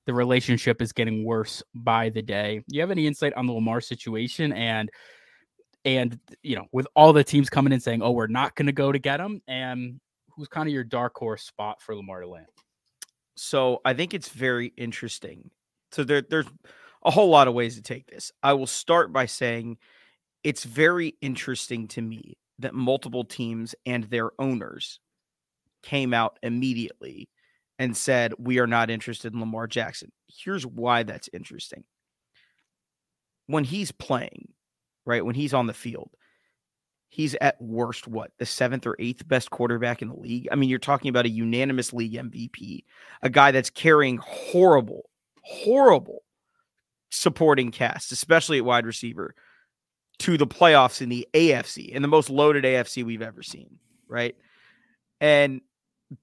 the relationship is getting worse by the day. Do You have any insight on the Lamar situation and, and, you know, with all the teams coming in saying, oh, we're not going to go to get him. And who's kind of your dark horse spot for Lamar to land? So I think it's very interesting. So there, there's, a whole lot of ways to take this. I will start by saying it's very interesting to me that multiple teams and their owners came out immediately and said, We are not interested in Lamar Jackson. Here's why that's interesting. When he's playing, right, when he's on the field, he's at worst what the seventh or eighth best quarterback in the league. I mean, you're talking about a unanimous league MVP, a guy that's carrying horrible, horrible supporting cast, especially at wide receiver, to the playoffs in the AFC, in the most loaded AFC we've ever seen, right? And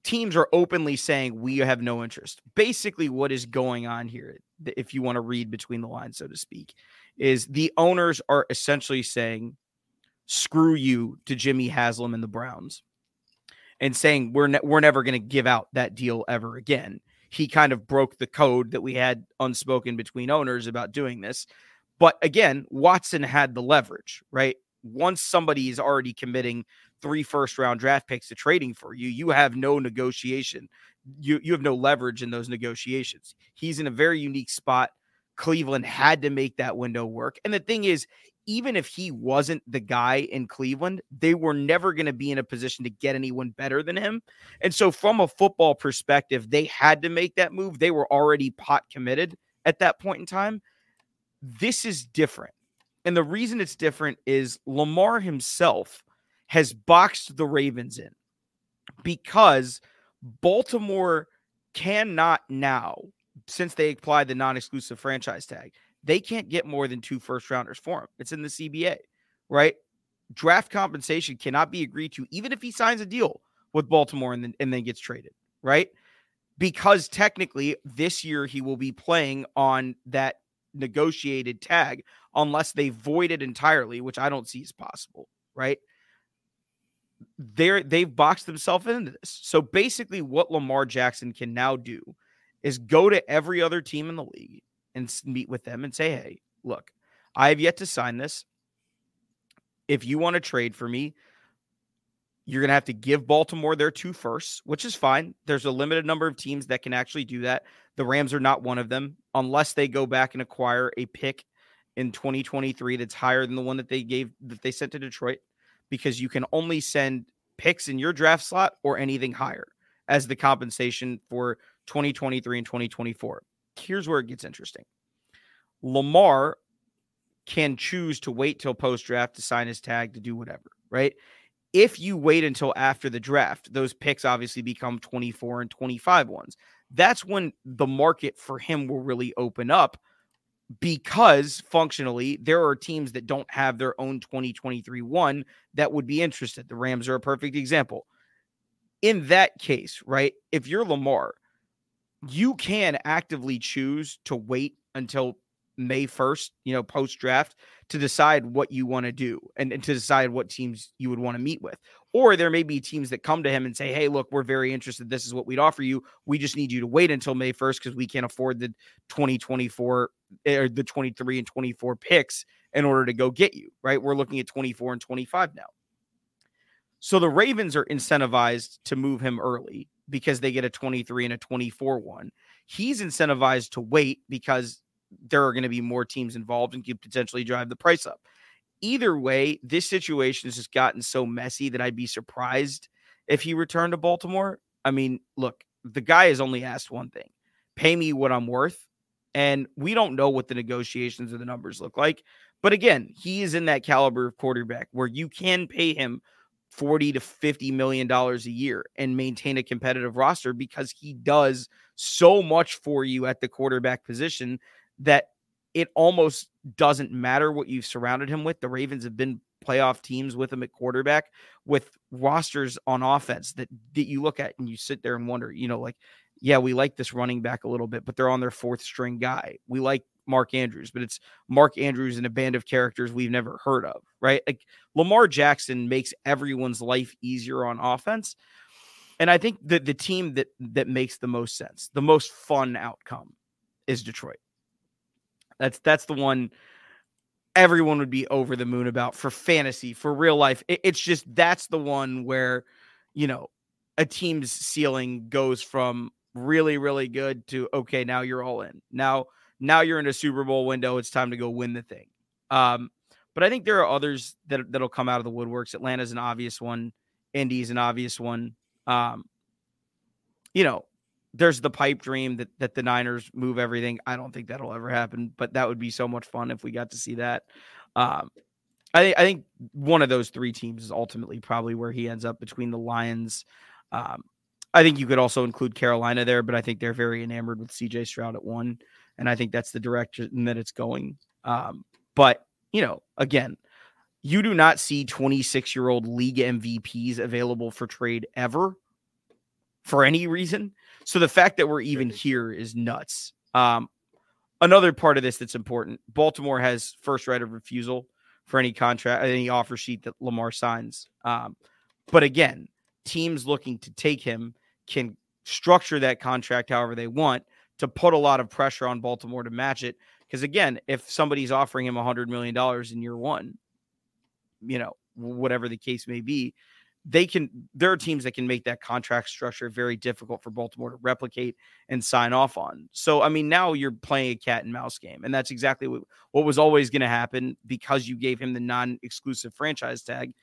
teams are openly saying we have no interest. Basically, what is going on here, if you want to read between the lines, so to speak, is the owners are essentially saying, screw you to Jimmy Haslam and the Browns and saying we're ne- we're never going to give out that deal ever again he kind of broke the code that we had unspoken between owners about doing this. But again, Watson had the leverage, right? Once somebody is already committing three first round draft picks to trading for you, you have no negotiation. You you have no leverage in those negotiations. He's in a very unique spot. Cleveland had to make that window work. And the thing is, even if he wasn't the guy in Cleveland, they were never going to be in a position to get anyone better than him. And so, from a football perspective, they had to make that move. They were already pot committed at that point in time. This is different. And the reason it's different is Lamar himself has boxed the Ravens in because Baltimore cannot now, since they applied the non exclusive franchise tag, they can't get more than two first rounders for him. It's in the CBA, right? Draft compensation cannot be agreed to, even if he signs a deal with Baltimore and then, and then gets traded, right? Because technically, this year he will be playing on that negotiated tag unless they void it entirely, which I don't see as possible, right? They're they've boxed themselves into this. So basically, what Lamar Jackson can now do is go to every other team in the league and meet with them and say, hey, look, I have yet to sign this. If you want to trade for me, you're going to have to give Baltimore their two firsts, which is fine. There's a limited number of teams that can actually do that. The Rams are not one of them, unless they go back and acquire a pick in 2023 that's higher than the one that they gave that they sent to Detroit, because you can only send picks in your draft slot or anything higher as the compensation for 2023 and 2024 here's where it gets interesting. Lamar can choose to wait till post draft to sign his tag to do whatever, right? If you wait until after the draft, those picks obviously become 24 and 25 ones. That's when the market for him will really open up because functionally there are teams that don't have their own 2023 one that would be interested. The Rams are a perfect example. In that case, right? If you're Lamar, you can actively choose to wait until May 1st, you know, post draft to decide what you want to do and, and, to decide what teams you would want to meet with. Or there may be teams that come to him and say, Hey, look, we're very interested. This is what we'd offer you. We just need you to wait until May 1st because we can't afford the 2024 eh, or the 23 and 24 picks in order to go get you, right? We're looking at 24 and 25 now. So the Ravens are incentivized to move him early because they get a 23 and a 24 one. He's incentivized to wait because there are going to be more teams involved and could potentially drive the price up. Either way, this situation has just gotten so messy that I'd be surprised if he returned to Baltimore. I mean, look, the guy has only asked one thing pay me what I'm worth. And we don't know what the negotiations or the numbers look like. But again, he is in that caliber of quarterback where you can pay him 40 to 50 million dollars a year and maintain a competitive roster because he does so much for you at the quarterback position that it almost doesn't matter what you've surrounded him with. The Ravens have been playoff teams with him at quarterback with rosters on offense that, that you look at and you sit there and wonder, you know, like, yeah, we like this running back a little bit, but they're on their fourth string guy. We like Mark Andrews, but it's Mark Andrews and a band of characters we've never heard of, right? Like Lamar Jackson makes everyone's life easier on offense. And I think that the team that that makes the most sense, the most fun outcome is Detroit. That's that's the one everyone would be over the moon about for fantasy, for real life. It, it's just that's the one where, you know, a team's ceiling goes from really, really good to okay, now you're all in. Now, now you're in a Super Bowl window. It's time to go win the thing. Um, but I think there are others that that'll come out of the woodworks. Atlanta's an obvious one. Indy's an obvious one. Um, you know, there's the pipe dream that that the Niners move everything. I don't think that'll ever happen, but that would be so much fun if we got to see that. Um, I, I think one of those three teams is ultimately probably where he ends up between the Lions. Um, I think you could also include Carolina there, but I think they're very enamored with CJ Stroud at one, and I think that's the direction that it's going. Um, but you know, again, you do not see 26 year old league MVPs available for trade ever for any reason. So the fact that we're even here is nuts. Um, another part of this that's important Baltimore has first right of refusal for any contract, any offer sheet that Lamar signs. Um, but again, teams looking to take him can structure that contract however they want to put a lot of pressure on Baltimore to match it. Because again, if somebody's offering him a $100 million in year one, you know, whatever the case may be, they can there are teams that can make that contract structure very difficult for Baltimore to replicate and sign off on. So I mean now you're playing a cat and mouse game and that's exactly what, what was always going to happen because you gave him the non-exclusive franchise tag.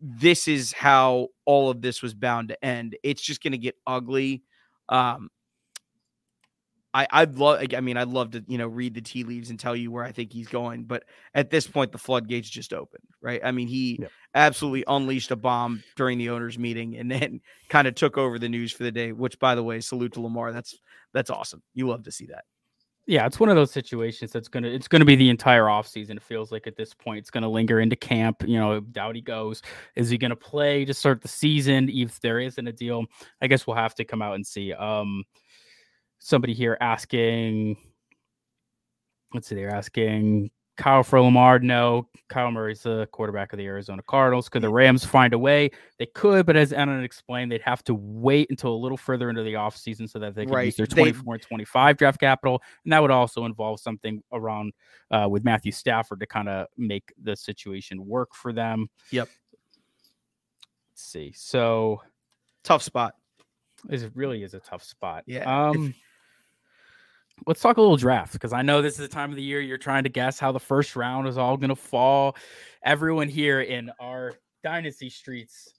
This is how all of this was bound to end. It's just going to get ugly. Um, I I'd love I mean I'd love to you know read the tea leaves and tell you where I think he's going, but at this point the floodgates just opened, right? I mean he yep. absolutely unleashed a bomb during the owners meeting and then kind of took over the news for the day. Which by the way, salute to Lamar. That's that's awesome. You love to see that. Yeah, it's one of those situations that's gonna it's gonna be the entire offseason. It feels like at this point it's gonna linger into camp. You know, doubt he goes. Is he gonna play to start the season? If there isn't a deal, I guess we'll have to come out and see. Um somebody here asking, let's see, they're asking Kyler for Lamar. No, Kyler Murray's the quarterback of the Arizona Cardinals. Could the Rams find a way? They could, but as Anand explained, they'd have to wait until a little further into the offseason so that they could right. use their 24 they... and 25 draft capital. And that would also involve something around uh, with Matthew Stafford to kind of make the situation work for them. Yep. Let's see. So tough spot. It really is a tough spot. Yeah. Um, let's talk a little draft because I know this is the time of the year you're trying to guess how the first round is all going to fall. Everyone here in our dynasty streets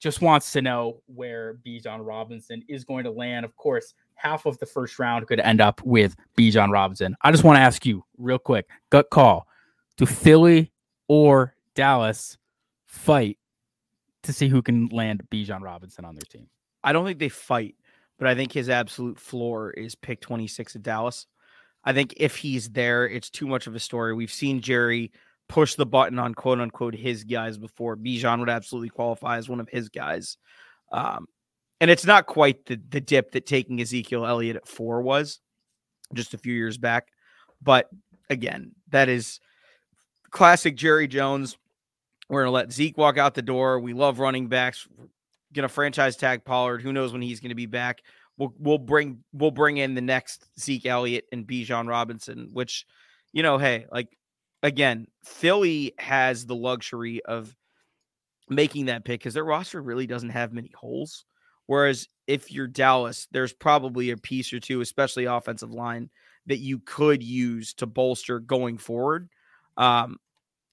just wants to know where Bijan Robinson is going to land. Of course, half of the first round could end up with Bijan Robinson. I just want to ask you real quick, gut call: Do Philly or Dallas fight to see who can land Bijan Robinson on their team? I don't think they fight but I think his absolute floor is pick 26 at Dallas. I think if he's there, it's too much of a story. We've seen Jerry push the button on quote unquote his guys before. Bijan would absolutely qualify as one of his guys. Um, and it's not quite the, the dip that taking Ezekiel Elliott at four was just a few years back. But again, that is classic Jerry Jones. We're going to let Zeke walk out the door. We love running backs to franchise tag Pollard. Who knows when he's to be back? We'll we'll bring we'll bring in the next Zeke Elliott and Bijan Robinson, which you know, hey, like again, Philly has the luxury of making that pick because their roster really doesn't have many holes. Whereas if you're Dallas, there's probably a piece or two, especially offensive line, that you could use to bolster going forward. Um,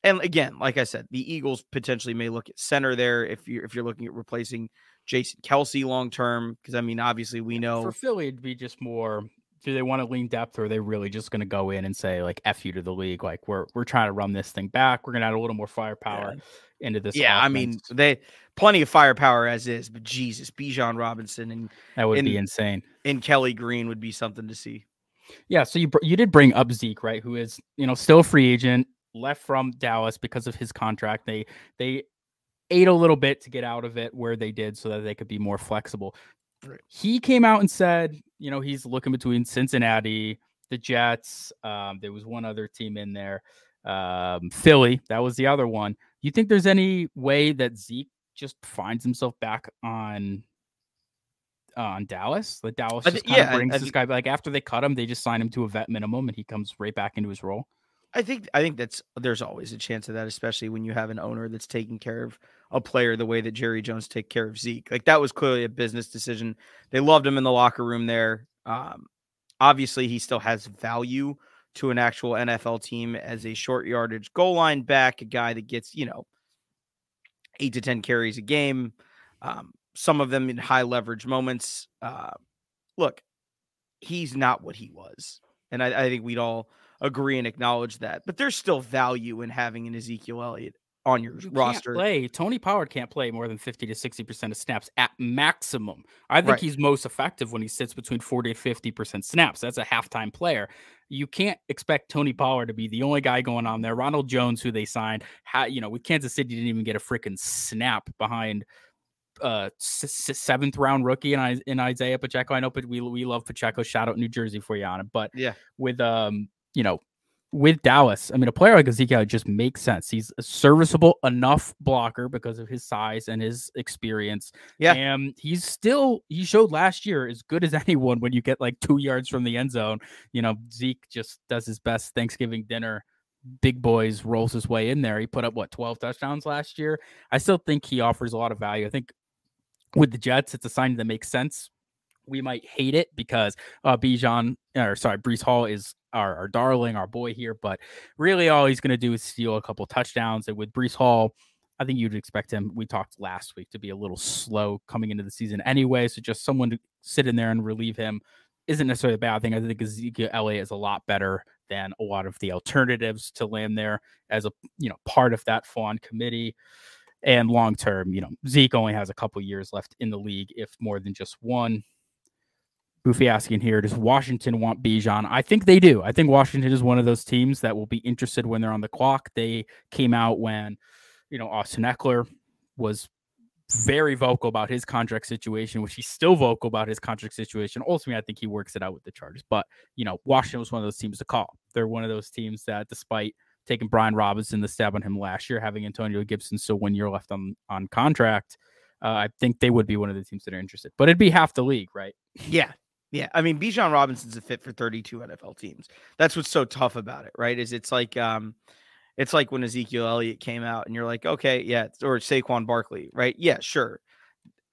and again, like I said, the Eagles potentially may look at center there if you're if you're looking at replacing Jason Kelce long term. Because I mean, obviously we know for Philly it'd be just more do they want to lean depth or are they really just going to go in and say like f you to the league like we're we're trying to run this thing back we're going to add a little more firepower yeah. into this yeah offense. i mean they plenty of firepower as is but jesus bijan robinson and that would and, be insane and kelly green would be something to see yeah so you you did bring up zeke right who is you know still a free agent left from dallas because of his contract they they ate a little bit to get out of it where they did so that they could be more flexible. He came out and said, you know, he's looking between Cincinnati, the Jets. Um, there was one other team in there, um, Philly. That was the other one. You think there's any way that Zeke just finds himself back on on Dallas? That Dallas just kind yeah, of brings I, I, this guy like after they cut him, they just sign him to a vet minimum, and he comes right back into his role. I think I think that's there's always a chance of that, especially when you have an owner that's taking care of a player the way that Jerry Jones take care of Zeke. Like that was clearly a business decision. They loved him in the locker room there. Um, obviously, he still has value to an actual NFL team as a short yardage goal line back, a guy that gets you know eight to ten carries a game. Um, some of them in high leverage moments. Uh, look, he's not what he was, and I, I think we'd all agree and acknowledge that. But there's still value in having an Ezekiel Elliott on your you roster. play Tony Pollard can't play more than 50 to 60 percent of snaps at maximum. I think right. he's most effective when he sits between 40 to 50 percent snaps. That's a halftime player. You can't expect Tony Pollard to be the only guy going on there. Ronald Jones, who they signed, how, you know, with Kansas City, didn't even get a freaking snap behind uh seventh round rookie in, in Isaiah Pacheco. I know, but we we love Pacheco. Shout out New Jersey for you on it. But yeah, with um you know, with Dallas, I mean, a player like Ezekiel just makes sense. He's a serviceable enough blocker because of his size and his experience. Yeah. And he's still, he showed last year as good as anyone when you get like two yards from the end zone. You know, Zeke just does his best Thanksgiving dinner. Big boys rolls his way in there. He put up what 12 touchdowns last year. I still think he offers a lot of value. I think with the Jets, it's a sign that makes sense we might hate it because uh Bijan or sorry, Breece Hall is our, our darling, our boy here, but really all he's gonna do is steal a couple touchdowns. And with Breece Hall, I think you'd expect him. We talked last week to be a little slow coming into the season anyway. So just someone to sit in there and relieve him isn't necessarily a bad thing. I think Ezekiel Elliott is a lot better than a lot of the alternatives to land there as a you know part of that fawn committee. And long term, you know, Zeke only has a couple years left in the league, if more than just one. Boofy asking here, does Washington want Bijan? I think they do. I think Washington is one of those teams that will be interested when they're on the clock. They came out when, you know, Austin Ekeler was very vocal about his contract situation, which he's still vocal about his contract situation. Ultimately, I think he works it out with the Chargers. But, you know, Washington was one of those teams to call. They're one of those teams that, despite taking Brian Robinson the stab on him last year, having Antonio Gibson still one year left on, on contract, uh, I think they would be one of the teams that are interested. But it'd be half the league, right? Yeah, yeah, I mean Bijan Robinson's a fit for 32 NFL teams. That's what's so tough about it, right? Is it's like um it's like when Ezekiel Elliott came out and you're like, okay, yeah, or Saquon Barkley, right? Yeah, sure.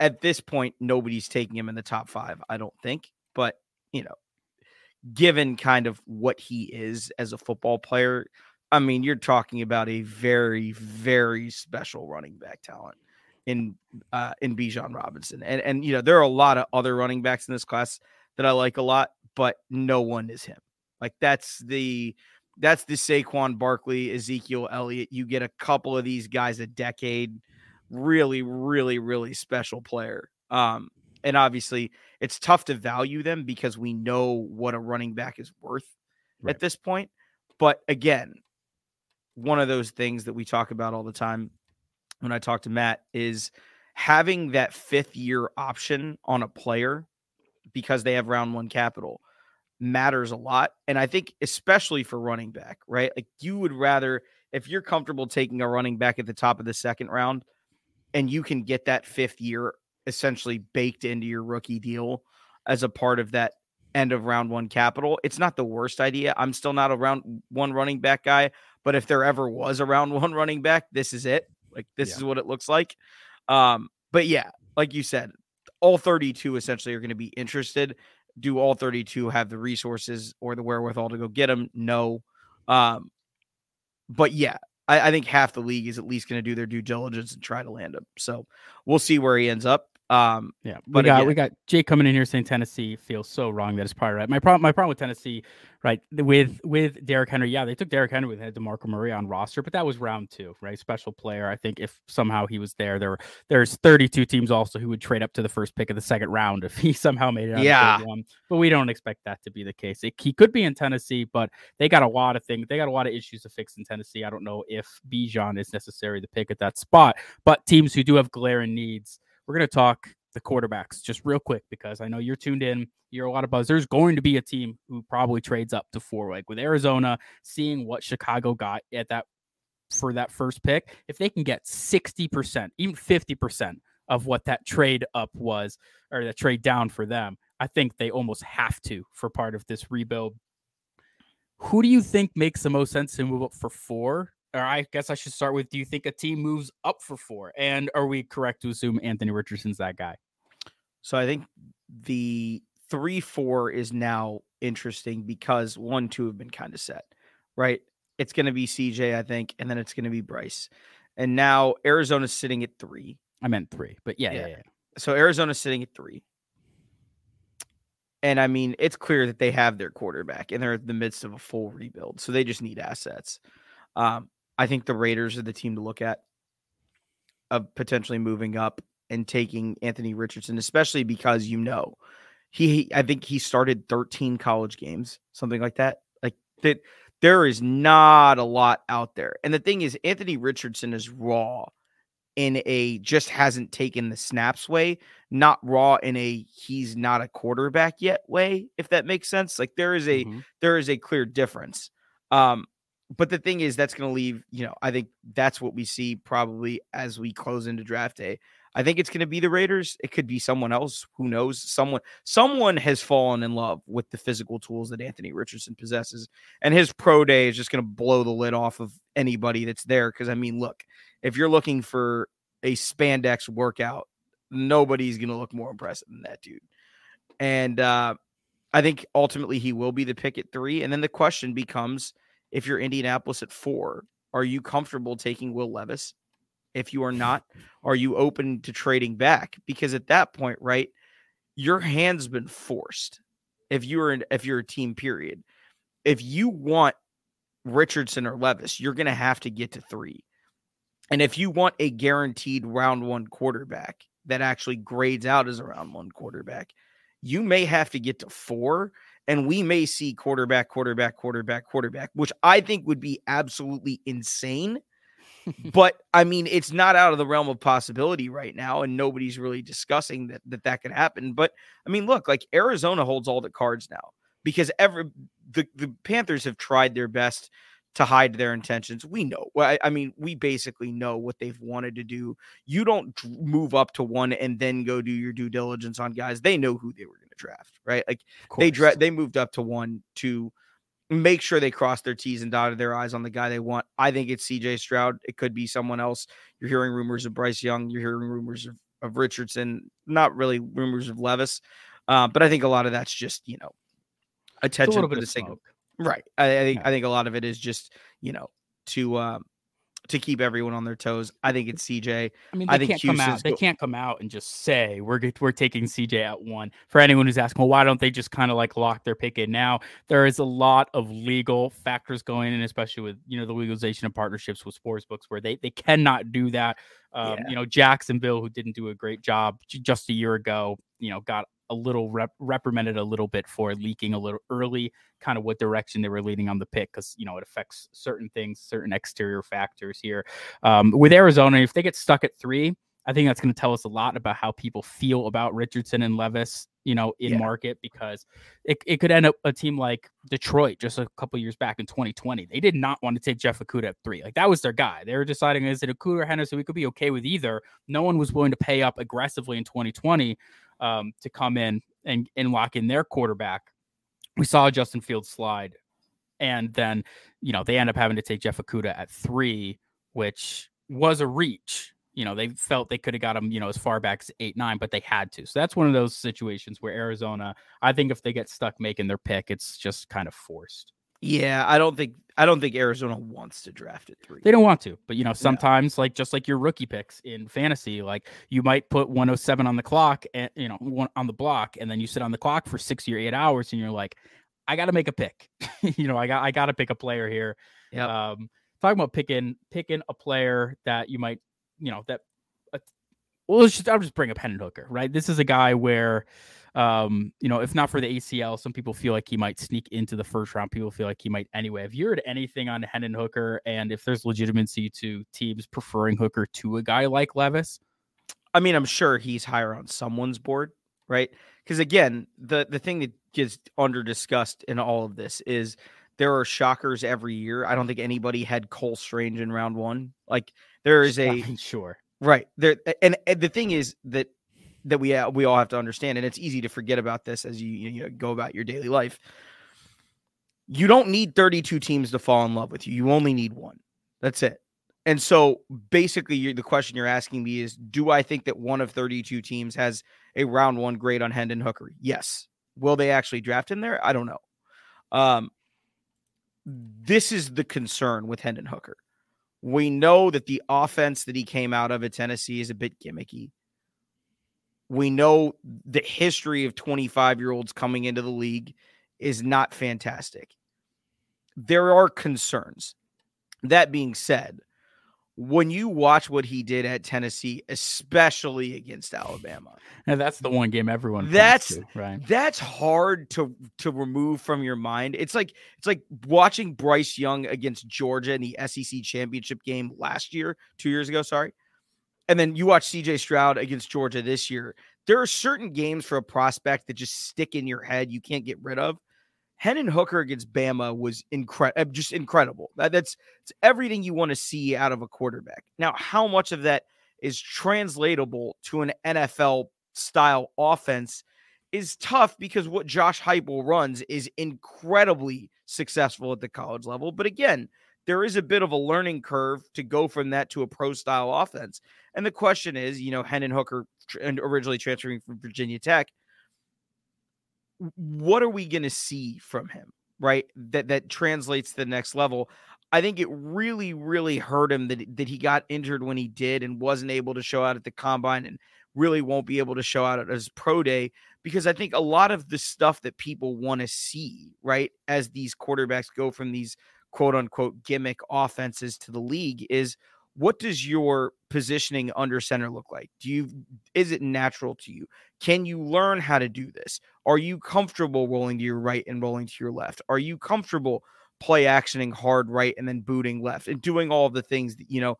At this point, nobody's taking him in the top five, I don't think. But you know, given kind of what he is as a football player, I mean, you're talking about a very, very special running back talent in uh in Bijan Robinson. And and you know, there are a lot of other running backs in this class that I like a lot, but no one is him. Like that's the that's the Saquon Barkley, Ezekiel Elliott. You get a couple of these guys a decade. Really, really, really special player. Um, and obviously it's tough to value them because we know what a running back is worth right. at this point. But again, one of those things that we talk about all the time when I talk to Matt is having that fifth year option on a player because they have round one capital matters a lot. And I think, especially for running back, right? Like you would rather, if you're comfortable taking a running back at the top of the second round and you can get that fifth year essentially baked into your rookie deal as a part of that end of round one capital, it's not the worst idea. I'm still not a round one running back guy, but if there ever was a round one running back, this is it. Like this yeah. is what it looks like. Um, but yeah, like you said, all 32 essentially are going to be interested. Do all 32 have the resources or the wherewithal to go get them? No. Um, but yeah, I, I think half the league is at least going to do their due diligence and try to land him. So we'll see where he ends up. Um, yeah, we but got again- we got Jake coming in here saying Tennessee feels so wrong. That is probably right. My problem, my problem with Tennessee, right, with with Derrick Henry, yeah, they took Derrick Henry with DeMarco Murray on roster, but that was round two, right? Special player. I think if somehow he was there, there were there's 32 teams also who would trade up to the first pick of the second round if he somehow made it. Yeah. but we don't expect that to be the case. It, he could be in Tennessee, but they got a lot of things. They got a lot of issues to fix in Tennessee. I don't know if Bijan is necessary to pick at that spot, but teams who do have glaring needs. We're going to talk the quarterbacks just real quick because I know you're tuned in. You're a lot of buzz. There's going to be a team who probably trades up to four, like with Arizona, seeing what Chicago got at that for that first pick. If they can get 60%, even 50% of what that trade up was or that trade down for them, I think they almost have to for part of this rebuild. Who do you think makes the most sense to move up for four? Or I guess I should start with do you think a team moves up for four? And are we correct to assume Anthony Richardson's that guy? So I think the three four is now interesting because one two have been kind of set, right? It's going to be CJ, I think, and then it's going to be Bryce, and now Arizona's sitting at three. I meant three, but yeah, yeah, Yeah. yeah. So Arizona's sitting at three, and I mean it's clear that they have their quarterback and they're in the midst of a full rebuild, so they just need assets. Um, I think the Raiders are the team to look at of potentially moving up and taking Anthony Richardson, especially because you know he, I think he started 13 college games, something like that. Like that there is not a lot out there. And the thing is Anthony Richardson is raw in a just hasn't taken the snaps way, not raw in a he's not a quarterback yet way, if that makes sense. Like there is a Mhm. there is a clear difference. Um, but the thing is, that's going to leave, you know, I think that's what we see probably as we close into draft day. I think it's going to be the Raiders. It could be someone else. Who knows? Someone, someone has fallen in love with the physical tools that Anthony Richardson possesses, and his pro day is just going to blow the lid off of anybody that's there. Because I mean, look, if you're looking for a spandex workout, nobody's going to look more impressive than that dude. And uh, I think ultimately he will be the pick at three. And then the question becomes if you're Indianapolis at four, are you comfortable taking Will Levis? If you are not, are you open to trading back? Because at that point, right, your hand's been forced. If you're in, if you're a team, period. If you want Richardson or Levis, you're going to have to get to three. And if you want a guaranteed round one quarterback that actually grades out as a round one quarterback, you may have to get to four. And we may see quarterback, quarterback, quarterback, quarterback, which I think would be absolutely insane. but I mean, it's not out of the realm of possibility right now, and nobody's really discussing that that, that could happen. But I mean, look, like Arizona holds all the cards now because every the, the Panthers have tried their best to hide their intentions. We know. Well, I, I mean, we basically know what they've wanted to do. You don't move up to one and then go do your due diligence on guys. They know who they were going draft, right? Like they dra- they moved up to one to make sure they cross their T's and dotted their I's on the guy they want. I think it's CJ Stroud. It could be someone else. You're hearing rumors of Bryce Young. You're hearing rumors of, of Richardson. Not really rumors of Levis, uh, but I think a lot of that's just you know attention for bit the sake of. Right. I, I think Yeah. I think a lot of it is just you know to um to keep everyone on their toes. I think it's CJ. I mean, I they think can't come out. They go- can't come out and just say we're we're taking CJ at one. For anyone who's asking, well, why don't they just kind of like lock their pick in now? There is a lot of legal factors going in, especially with you know the legalization of partnerships with sports books, where they they cannot do that. Um, Yeah. You know, Jacksonville, who didn't do a great job just a year ago, you know, got a little rep- reprimanded a little bit for leaking a little early, kind of what direction they were leading on the pick, because you know it affects certain things, certain exterior factors here. Um, with Arizona, if they get stuck at three, I think that's going to tell us a lot about how people feel about Richardson and Levis, you know, in Yeah. market because it, it could end up a team like Detroit just a couple years back in 2020. They did not want to take Jeff Okudah at three. Like that was their guy. They were deciding is it Okudah or Henderson? So we could be okay with either. No one was willing to pay up aggressively in 2020 um, to come in and, and lock in their quarterback. We saw Justin Fields slide. And then, you know, they end up having to take Jeff Okudah at three, which was a reach. You know, they felt they could have got him, you know, as far back as eight, nine, but they had to. So that's one of those situations where Arizona, I think if they get stuck making their pick, it's just kind of forced. Yeah, I don't think I don't think Arizona wants to draft at three. They don't want to, but you know, sometimes yeah. like just like your rookie picks in fantasy, like you might put 107 on the clock and you know, one on the block, and then you sit on the clock for six or eight hours, and you're like, I gotta make a pick. you know, I got I gotta pick a player here. Yeah. Um talking about picking picking a player that you might, you know, that uh, well, just, I'll just bring up Hendon Hooker, right? This is a guy where um, you know, if not for the ACL, some people feel like he might sneak into the first round. People feel like he might anyway. Have you heard anything on Hendon Hooker and if there's legitimacy to teams preferring Hooker to a guy like Levis? I mean, I'm sure he's higher on someone's board, right? Because again, the the thing that gets under discussed in all of this is there are shockers every year. I don't think anybody had Cole Strange in round one. Like there is a sure right there, and, and the thing is that that we uh, we all have to understand, and it's easy to forget about this as you you know, go about your daily life. You don't need 32 teams to fall in love with you. You only need one. That's it. And so basically, the question you're asking me is Do I think that one of 32 teams has a round one grade on Hendon Hooker? Yes. Will they actually draft him there? I don't know. Um, this is the concern with Hendon Hooker. We know that the offense that he came out of at Tennessee is a bit gimmicky. We know the history of 25 year olds coming into the league is not fantastic. There are concerns. That being said, when you watch what he did at Tennessee, especially against Alabama, and that's the one game everyone that's to, right. That's hard to to remove from your mind. It's like it's like watching Bryce Young against Georgia in the SEC championship game last year, two years ago. Sorry, and then you watch CJ Stroud against Georgia this year. There are certain games for a prospect that just stick in your head you can't get rid of. Hendon Hooker against Bama was incredible, uh, just incredible. That, that's everything you want to see out of a quarterback. Now, how much of that is translatable to an NFL style offense is tough because what Josh Heupel runs is incredibly successful at the college level. But again, there is a bit of a learning curve to go from that to a pro style offense. And the question is, you know, Hendon Hooker originally transferring from Virginia Tech, what are we going to see from him, right? That that translates to the next level. I think it really, really hurt him that that he got injured when he did and wasn't able to show out at the combine and really won't be able to show out at his pro day because I think a lot of the stuff that people want to see, right, as these quarterbacks go from these quote unquote gimmick offenses to the league is what does your positioning under center look like? Do you is it natural to you? Can you learn how to do this? Are you comfortable rolling to your right and rolling to your left? Are you comfortable play actioning hard right and then booting left and doing all of the things that you know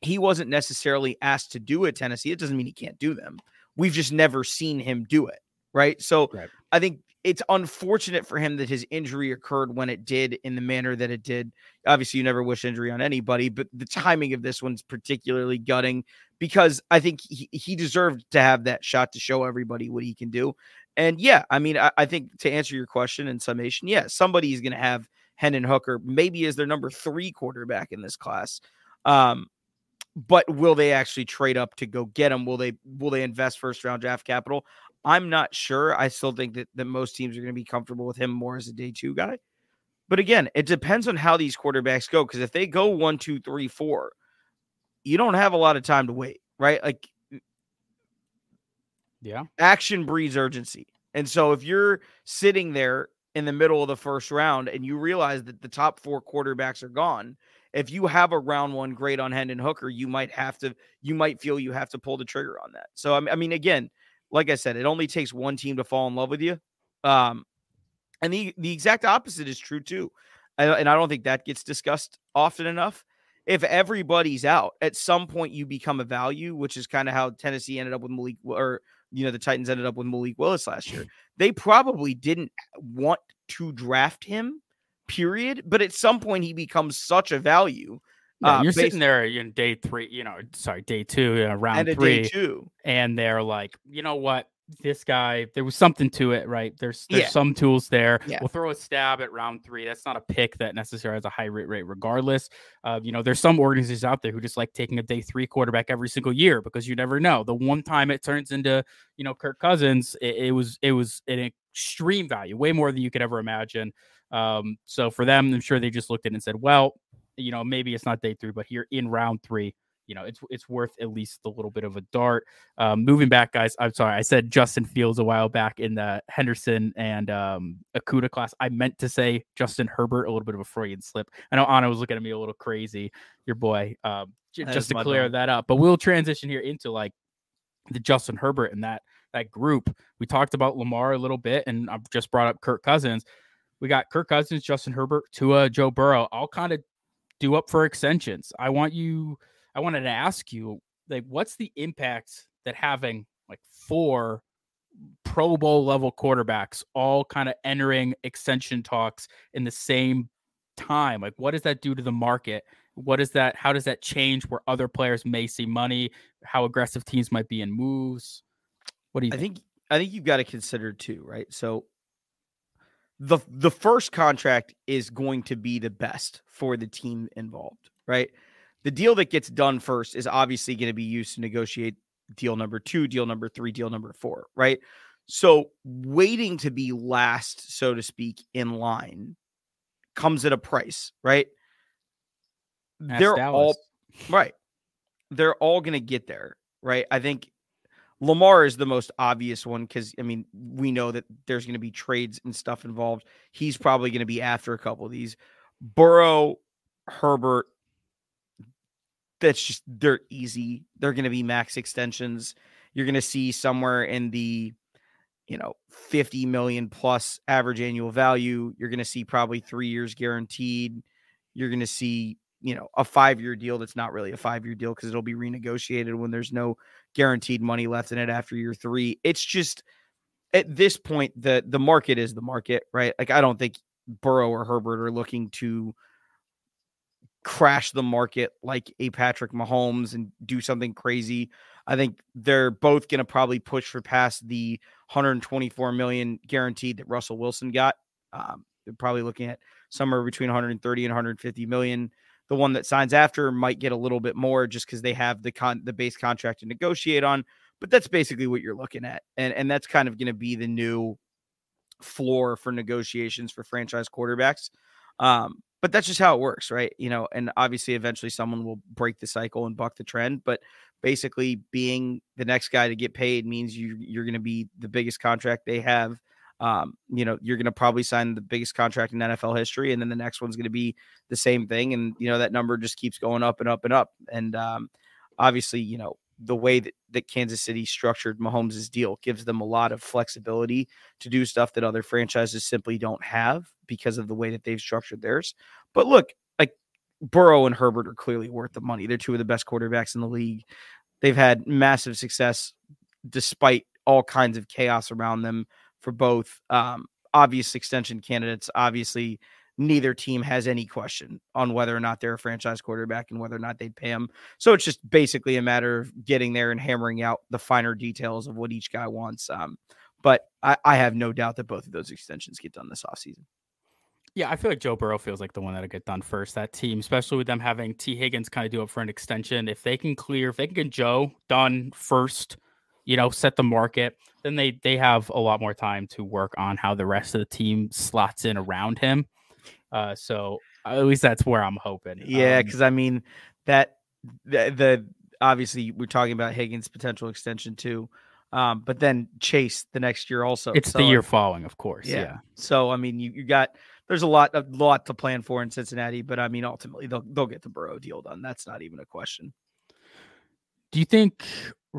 he wasn't necessarily asked to do at Tennessee. It doesn't mean he can't do them. We've just never seen him do it. Right. So right. I think it's unfortunate for him that his injury occurred when it did in the manner that it did. Obviously, you never wish injury on anybody, but the timing of this one's particularly gutting because I think he, he deserved to have that shot to show everybody what he can do. And yeah, I mean, I, I think to answer your question in summation, yeah, somebody is going to have Hendon Hooker maybe as their number three quarterback in this class. Um, but will they actually trade up to go get him? Will they will they invest first round draft capital? I'm not sure. I still think that, that most teams are going to be comfortable with him more as a day two guy. But again, it depends on how these quarterbacks go. Because if they go one, two, three, four, you don't have a lot of time to wait, right? Like, yeah, action breeds urgency. And so if you're sitting there in the middle of the first round and you realize that the top four quarterbacks are gone, if you have a round one grade on Hendon Hooker, you might have to, you might feel you have to pull the trigger on that. So, I mean, again, like I said, it only takes one team to fall in love with you. Um, and the the exact opposite is true too. and I don't think that gets discussed often enough. If everybody's out, at some point you become a value, which is kind of how Tennessee ended up with Malik, or you know the Titans ended up with Malik Willis last year. They probably didn't want to draft him, period. But at some point he becomes such a value yeah, uh, you're sitting there in day three, you know, sorry, day two, you know, round and three, two. and they're like, you know what, this guy, there was something to it, right? There's there's yeah. some tools there. Yeah. We'll throw a stab at round three. That's not a pick that necessarily has a high rate rate, regardless. Uh, you know, there's some organizations out there who just like taking a day three quarterback every single year because you never know. The one time it turns into, you know, Kirk Cousins, it, it was it was an extreme value, way more than you could ever imagine. Um, so for them, I'm sure they just looked at it and said, well, you know, maybe it's not day three, but here in round three, you know, it's it's worth at least a little bit of a dart. Um, moving back, guys. I'm sorry, I said Justin Fields a while back in the Henderson and um, Okudah class. I meant to say Justin Herbert, a little bit of a Freudian slip. I know Anand was looking at me a little crazy. Your boy, um, j- just to clear bad. that up. But we'll transition here into like the Justin Herbert and that that group. We talked about Lamar a little bit, and I've just brought up Kirk Cousins. We got Kirk Cousins, Justin Herbert, Tua, Joe Burrow, all kind of due up for extensions. I want you I wanted to ask you, like, what's the impact that having like four Pro Bowl level quarterbacks all kind of entering extension talks in the same time? Like, what does that do to the market? What is that? How does that change where other players may see money? How aggressive teams might be in moves? What do you? I think? think I think you've got to consider too, right? So the the first contract is going to be the best for the team involved, right? the deal that gets done first is obviously going to be used to negotiate deal number two, deal number three, deal number four, right? So waiting to be last, so to speak, in line comes at a price, right? That's They're Dallas. all right. They're all going to get there, right? I think Lamar is the most obvious one because I mean we know that there's going to be trades and stuff involved. He's probably going to be after a couple of these. Burrow, Herbert, that's just they're easy. They're going to be max extensions. You're going to see somewhere in the you know 50 million plus average annual value. You're going to see probably 3 years guaranteed. You're going to see, you know, a 5-year deal that's not really a 5-year deal cuz it'll be renegotiated when there's no guaranteed money left in it after year 3. It's just at this point the the market is the market, right? Like I don't think Burrow or Herbert are looking to crash the market like a Patrick Mahomes and do something crazy. I think they're both going to probably push for past the 124 million guaranteed that Russell Wilson got. Um, they're probably looking at somewhere between 130 and 150 million. The one that signs after might get a little bit more just because they have the con the base contract to negotiate on. But that's basically what you're looking at, and and that's kind of going to be the new floor for negotiations for franchise quarterbacks. Um, but that's just how it works, right? You know, and obviously eventually someone will break the cycle and buck the trend, but basically being the next guy to get paid means you you're going to be the biggest contract they have. Um, you know, you're going to probably sign the biggest contract in NFL history, and then the next one's going to be the same thing, and you know that number just keeps going up and up and up. And um, obviously, you know, the way that, that Kansas City structured Mahomes' deal gives them a lot of flexibility to do stuff that other franchises simply don't have because of the way that they've structured theirs. But look, like Burrow and Herbert are clearly worth the money. They're two of the best quarterbacks in the league. They've had massive success despite all kinds of chaos around them for both um, obvious extension candidates, obviously neither team has any question on whether or not they're a franchise quarterback and whether or not they'd pay him. So it's just basically a matter of getting there and hammering out the finer details of what each guy wants. Um, but I, I, have no doubt that both of those extensions get done this offseason. Yeah, I feel like Joe Burrow feels like the one that'll get done first. That team, especially with them having Tee Higgins kind of do it for an extension. If they can clear, if they can get Joe done first, you know, set the market, then they they have a lot more time to work on how the rest of the team slots in around him. Uh, so at least that's where I'm hoping. Yeah, because um, I mean that the, the, obviously we're talking about Higgins' potential extension too. Um, but then Chase the next year also. It's so, the year following, of course. Yeah. yeah. So I mean, you, you got there's a lot a lot to plan for in Cincinnati, but I mean, ultimately they'll they'll get the Burrow deal done. That's not even a question. Do you think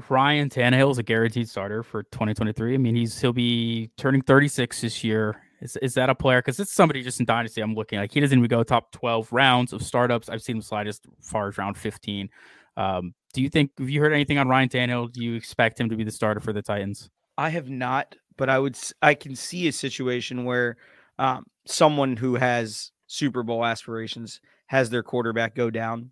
Ryan Tannehill is a guaranteed starter for 2023? I mean, he's he'll be turning 36 this year. Is, is that a player? Because it's somebody just in Dynasty I'm looking like he doesn't even go top 12 rounds of startups. I've seen him slide as far as round 15. Um, do you think, have you heard anything on Ryan Tannehill? Do you expect him to be the starter for the Titans? I have not, but I would, I can see a situation where um, someone who has Super Bowl aspirations has their quarterback go down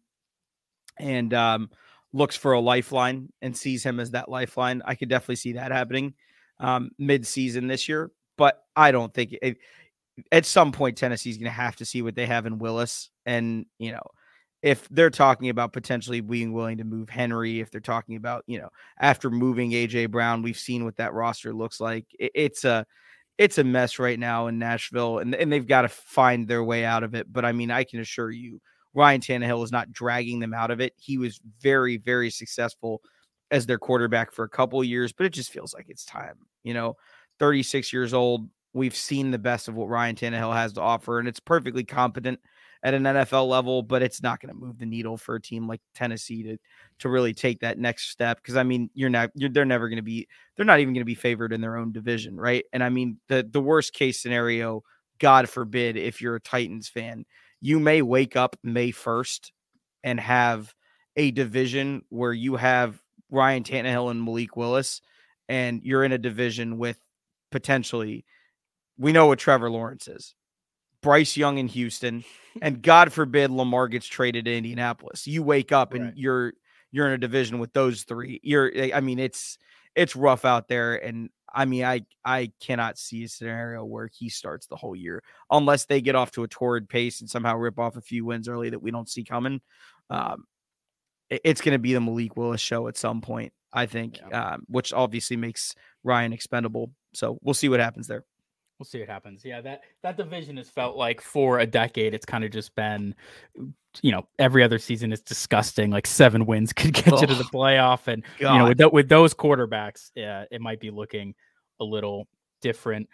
and um, looks for a lifeline and sees him as that lifeline. I could definitely see that happening um, mid season this year but I don't think it, at some point Tennessee's going to have to see what they have in Willis, and you know, if they're talking about potentially being willing to move Henry, if they're talking about you know after moving AJ Brown, we've seen what that roster looks like. It, it's a it's a mess right now in Nashville, and, and they've got to find their way out of it. But I mean, I can assure you, Ryan Tannehill is not dragging them out of it. He was very, very successful as their quarterback for a couple years, but it just feels like it's time. You know, 36 years old. We've seen the best of what Ryan Tannehill has to offer, and it's perfectly competent at an NFL level, but it's not going to move the needle for a team like Tennessee to to really take that next step. Because I mean, you're not you're, they're never going to be they're not even going to be favored in their own division, right? And I mean, the the worst case scenario, God forbid, if you're a Titans fan, you may wake up May first and have a division where you have Ryan Tannehill and Malik Willis, and you're in a division with potentially we know what Trevor Lawrence is. Bryce Young in Houston, and God forbid Lamar gets traded to Indianapolis. You wake up and right. you're you're in a division with those three. You're I mean it's it's rough out there and I mean I I cannot see a scenario where he starts the whole year unless they get off to a torrid pace and somehow rip off a few wins early that we don't see coming. Um, it's going to be the Malik Willis show at some point, I think, yeah. um, which obviously makes Ryan expendable. So we'll see what happens there we'll see what happens. Yeah, that that division has felt like for a decade, it's kind of just been, you know, every other season is disgusting. Like seven wins could get oh, you to the playoff, and God. you know, with th- with those quarterbacks, yeah, it might be looking a little different.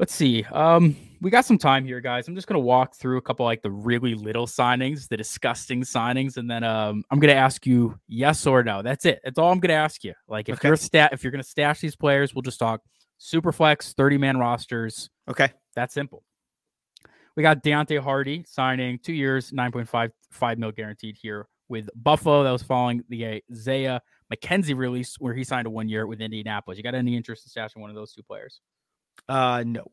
Let's see. Um, we got some time here, guys. I'm just gonna walk through a couple like the really little signings, the disgusting signings, and then um, I'm gonna ask you yes or no. That's it. That's all I'm gonna ask you. Like if okay. you're stat, if you're gonna stash these players, we'll just talk Superflex, 30 man rosters. Okay. That's simple. We got Deonte Harty signing two years, 9.55 mil guaranteed here with Buffalo. That was following the Isaiah McKenzie release where he signed a one year with Indianapolis. You got any interest in stashing one of those two players? Uh, no.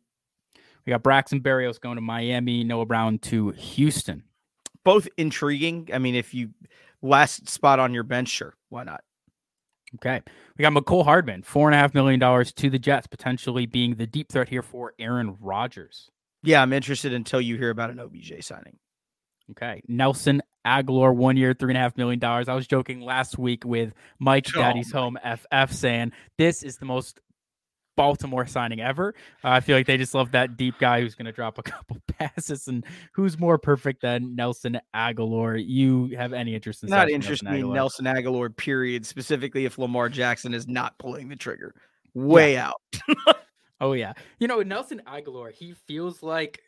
We got Braxton Berrios going to Miami, Noah Brown to Houston. Both intriguing. I mean, if you last spot on your bench, sure, why not? Okay. We got Mecole Hardman, four and a half million dollars to the Jets, potentially being the deep threat here for Aaron Rodgers. Yeah, I'm interested until you hear about an OBJ signing. Okay. Nelson Agholor, one year, three and a half million dollars. I was joking last week with Mike oh, Daddy's Home FF saying this is the most Baltimore signing ever. Uh, I feel like they just love that deep guy who's going to drop a couple passes. And who's more perfect than Nelson Agholor? You have any interest in that? not interested in Nelson Agholor. Period. Specifically, if Lamar Jackson is not pulling the trigger, way yeah. out. oh yeah, you know Nelson Agholor. He feels like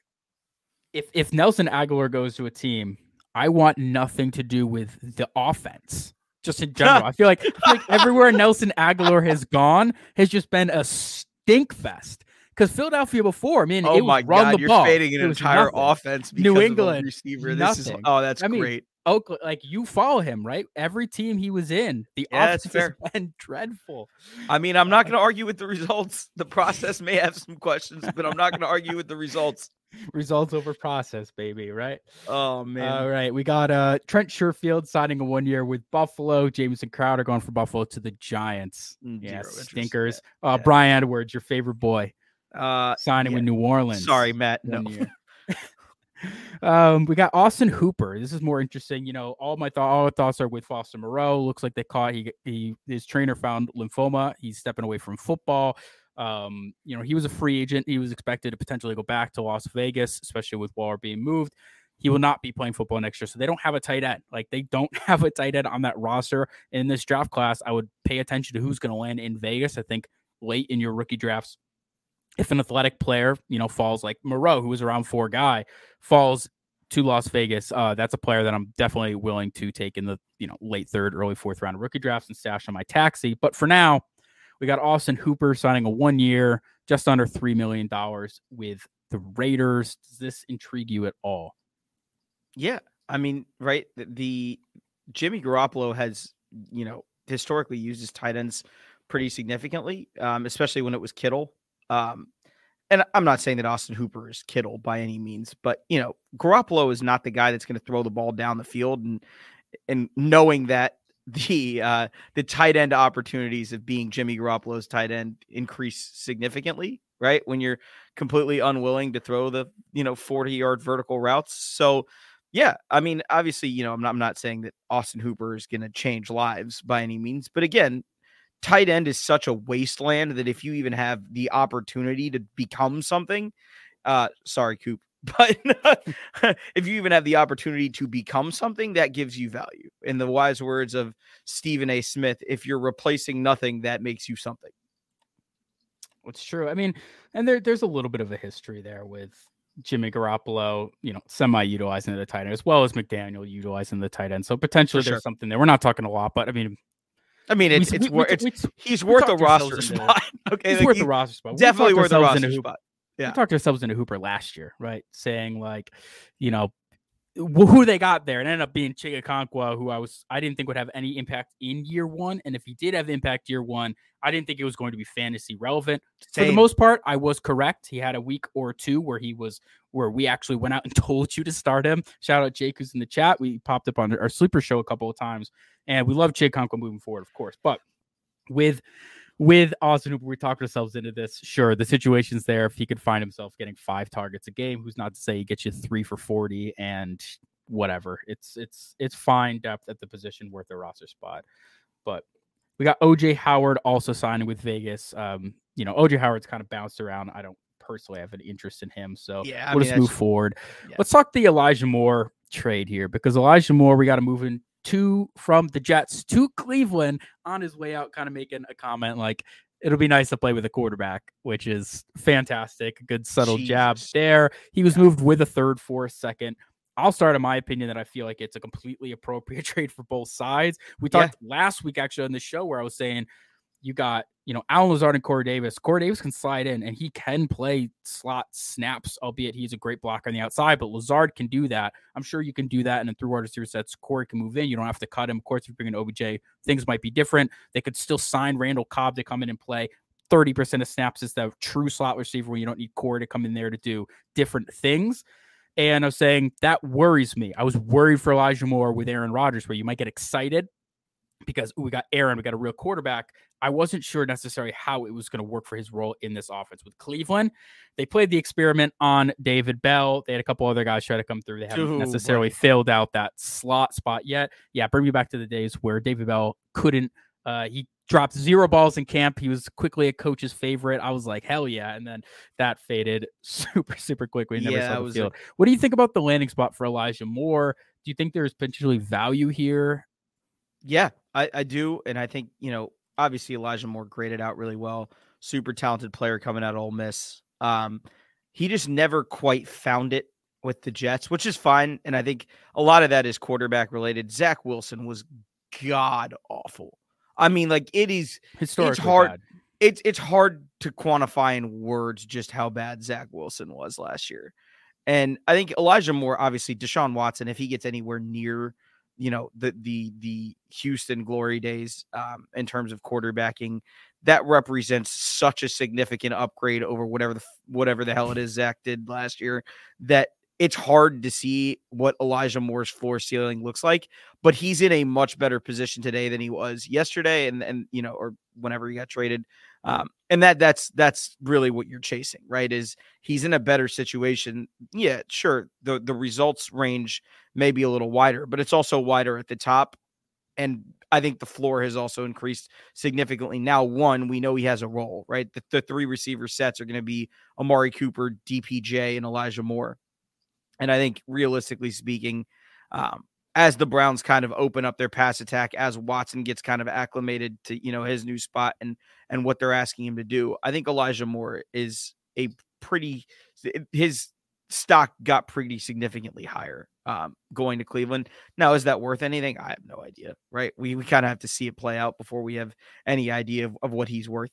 if if Nelson Agholor goes to a team, I want nothing to do with the offense just in general. I feel like I feel like everywhere Nelson Agholor has gone has just been a stink fest. Because Philadelphia before, I mean, oh my god, you're ball. fading an entire nothing. offense. New England receiver. This nothing. is oh, that's I mean, great. Oakland, like you follow him, right? Every team he was in, the yeah, offense has been dreadful. I mean, I'm not going to argue with the results. The process may have some questions, but I'm not going to argue with the results. Results over process, baby, right? Oh man. All right. We got uh Trent Sherfield signing a one year with Buffalo. Jamison Crowder going from Buffalo to the Giants. Mm, yeah, stinkers. Yeah. Uh yeah. Bryan Edwards, your favorite boy. Uh signing yeah. with New Orleans. Sorry, Matt. No. um, we got Austin Hooper. This is more interesting. You know, all my thought, all thoughts are with Foster Moreau. Looks like they caught he, he his trainer found lymphoma. He's stepping away from football. Um, you know, he was a free agent. He was expected to potentially go back to Las Vegas, especially with Waller being moved. He will not be playing football next year. So they don't have a tight end. Like they don't have a tight end on that roster. In this draft class, I would pay attention to who's going to land in Vegas. I think late in your rookie drafts, if an athletic player, you know, falls like Moreau, who was around four guy, falls to Las Vegas, uh, that's a player that I'm definitely willing to take in the you know late third, early fourth round rookie drafts and stash on my taxi. But for now, we got Austin Hooper signing a one year, just under $3 million with the Raiders. Does this intrigue you at all? Yeah. I mean, right. The, the Jimmy Garoppolo has, you know, historically used his tight ends pretty significantly, um, especially when it was Kittle. Um, and I'm not saying that Austin Hooper is Kittle by any means, but you know, Garoppolo is not the guy that's going to throw the ball down the field and and knowing that the uh, the tight end opportunities of being Jimmy Garoppolo's tight end increase significantly, right? When you're completely unwilling to throw the you know 40 yard vertical routes. So yeah, I mean, obviously, you know, I'm not, I'm not saying that Austin Hooper is going to change lives by any means, but again, tight end is such a wasteland that if you even have the opportunity to become something, uh, sorry, Coop, but if you even have the opportunity to become something, that gives you value. In the wise words of Stephen A. Smith, if you're replacing nothing, that makes you something. It's true. I mean, and there, there's a little bit of a history there with Jimmy Garoppolo, you know, semi utilizing the tight end as well as McDaniel utilizing the tight end. So potentially there's something there. We're not talking a lot, but I mean, I mean, it's, we, it's, we, it's, we, he's worth a roster spot. okay, he's like worth a roster spot. Definitely worth a roster spot. Yeah. We talked ourselves into Hooper last year, right? Saying like, you know, who they got there and ended up being Chig Okonkwo, who I was I didn't think would have any impact in year one. And if he did have impact year one, I didn't think it was going to be fantasy relevant. Same. For the most part, I was correct. He had a week or two where he was where we actually went out and told you to start him. Shout out Jake who's in the chat. We popped up on our sleeper show a couple of times. And we love Chig Okonkwo moving forward, of course. But with with Austin Hooper, we talked ourselves into this. Sure, the situation's there. If he could find himself getting five targets a game, who's not to say he gets you three for 40 and whatever. It's it's it's fine depth at the position worth a roster spot. But we got OJ Howard also signing with Vegas. Um, you know, OJ Howard's kind of bounced around. I don't personally have an interest in him. So yeah, I we'll mean, just move forward. Yeah. Let's talk the Elijah Moore trade here because Elijah Moore, we got to move in to from the Jets to Cleveland on his way out, kind of making a comment like it'll be nice to play with a quarterback, which is fantastic. Good subtle jab there. He was yeah. moved with a third, fourth, second. I'll start in my opinion that I feel like it's a completely appropriate trade for both sides. We talked yeah. last week actually on the show where I was saying you got, you know, Allen Lazard and Corey Davis. Corey Davis can slide in and he can play slot snaps, albeit he's a great blocker on the outside, but Lazard can do that. I'm sure you can do that. Then through wide receiver sets, Corey can move in. You don't have to cut him. Of course, if you bring in OBJ, things might be different. They could still sign Randall Cobb to come in and play. 30% of snaps is the true slot receiver when you don't need Corey to come in there to do different things. And I was saying that worries me. I was worried for Elijah Moore with Aaron Rodgers, where you might get excited because ooh, we got Aaron, we got a real quarterback. I wasn't sure necessarily how it was going to work for his role in this offense with Cleveland. They played the experiment on David Bell. They had a couple other guys try to come through. They haven't Ooh, necessarily right. filled out that slot spot yet. Yeah, bring me back to the days where David Bell couldn't. Uh, he dropped zero balls in camp. He was quickly a coach's favorite. I was like, hell yeah. And then that faded super, super quickly. Never yeah, saw the field. Like... what do you think about the landing spot for Elijah Moore? Do you think there's potentially value here? Yeah, I, I do. And I think, you know, obviously Elijah Moore graded out really well. Super talented player coming out of Ole Miss. Um, he just never quite found it with the Jets, which is fine. And I think a lot of that is quarterback related. Zach Wilson was god awful. I mean, like it is it's hard. Bad. It's it's hard to quantify in words just how bad Zach Wilson was last year. And I think Elijah Moore, obviously, Deshaun Watson, if he gets anywhere near you know the the the Houston glory days um, in terms of quarterbacking. That represents such a significant upgrade over whatever the whatever the hell it is Zach did last year. That it's hard to see what Elijah Moore's floor ceiling looks like, but he's in a much better position today than he was yesterday, and and you know, or whenever he got traded. Um, and that that's that's really what you're chasing, right? Is he's in a better situation? Yeah, sure. the The results range may be a little wider, but it's also wider at the top, and I think the floor has also increased significantly. Now, one, we know he has a role, right? The, the three receiver sets are going to be Amari Cooper, DPJ, and Elijah Moore. And I think realistically speaking, um, as the Browns kind of open up their pass attack, as Watson gets kind of acclimated to you know his new spot and and what they're asking him to do, I think Elijah Moore is a pretty his stock got pretty significantly higher um, going to Cleveland. Now, is that worth anything? I have no idea. Right? We we kind of have to see it play out before we have any idea of, of what he's worth.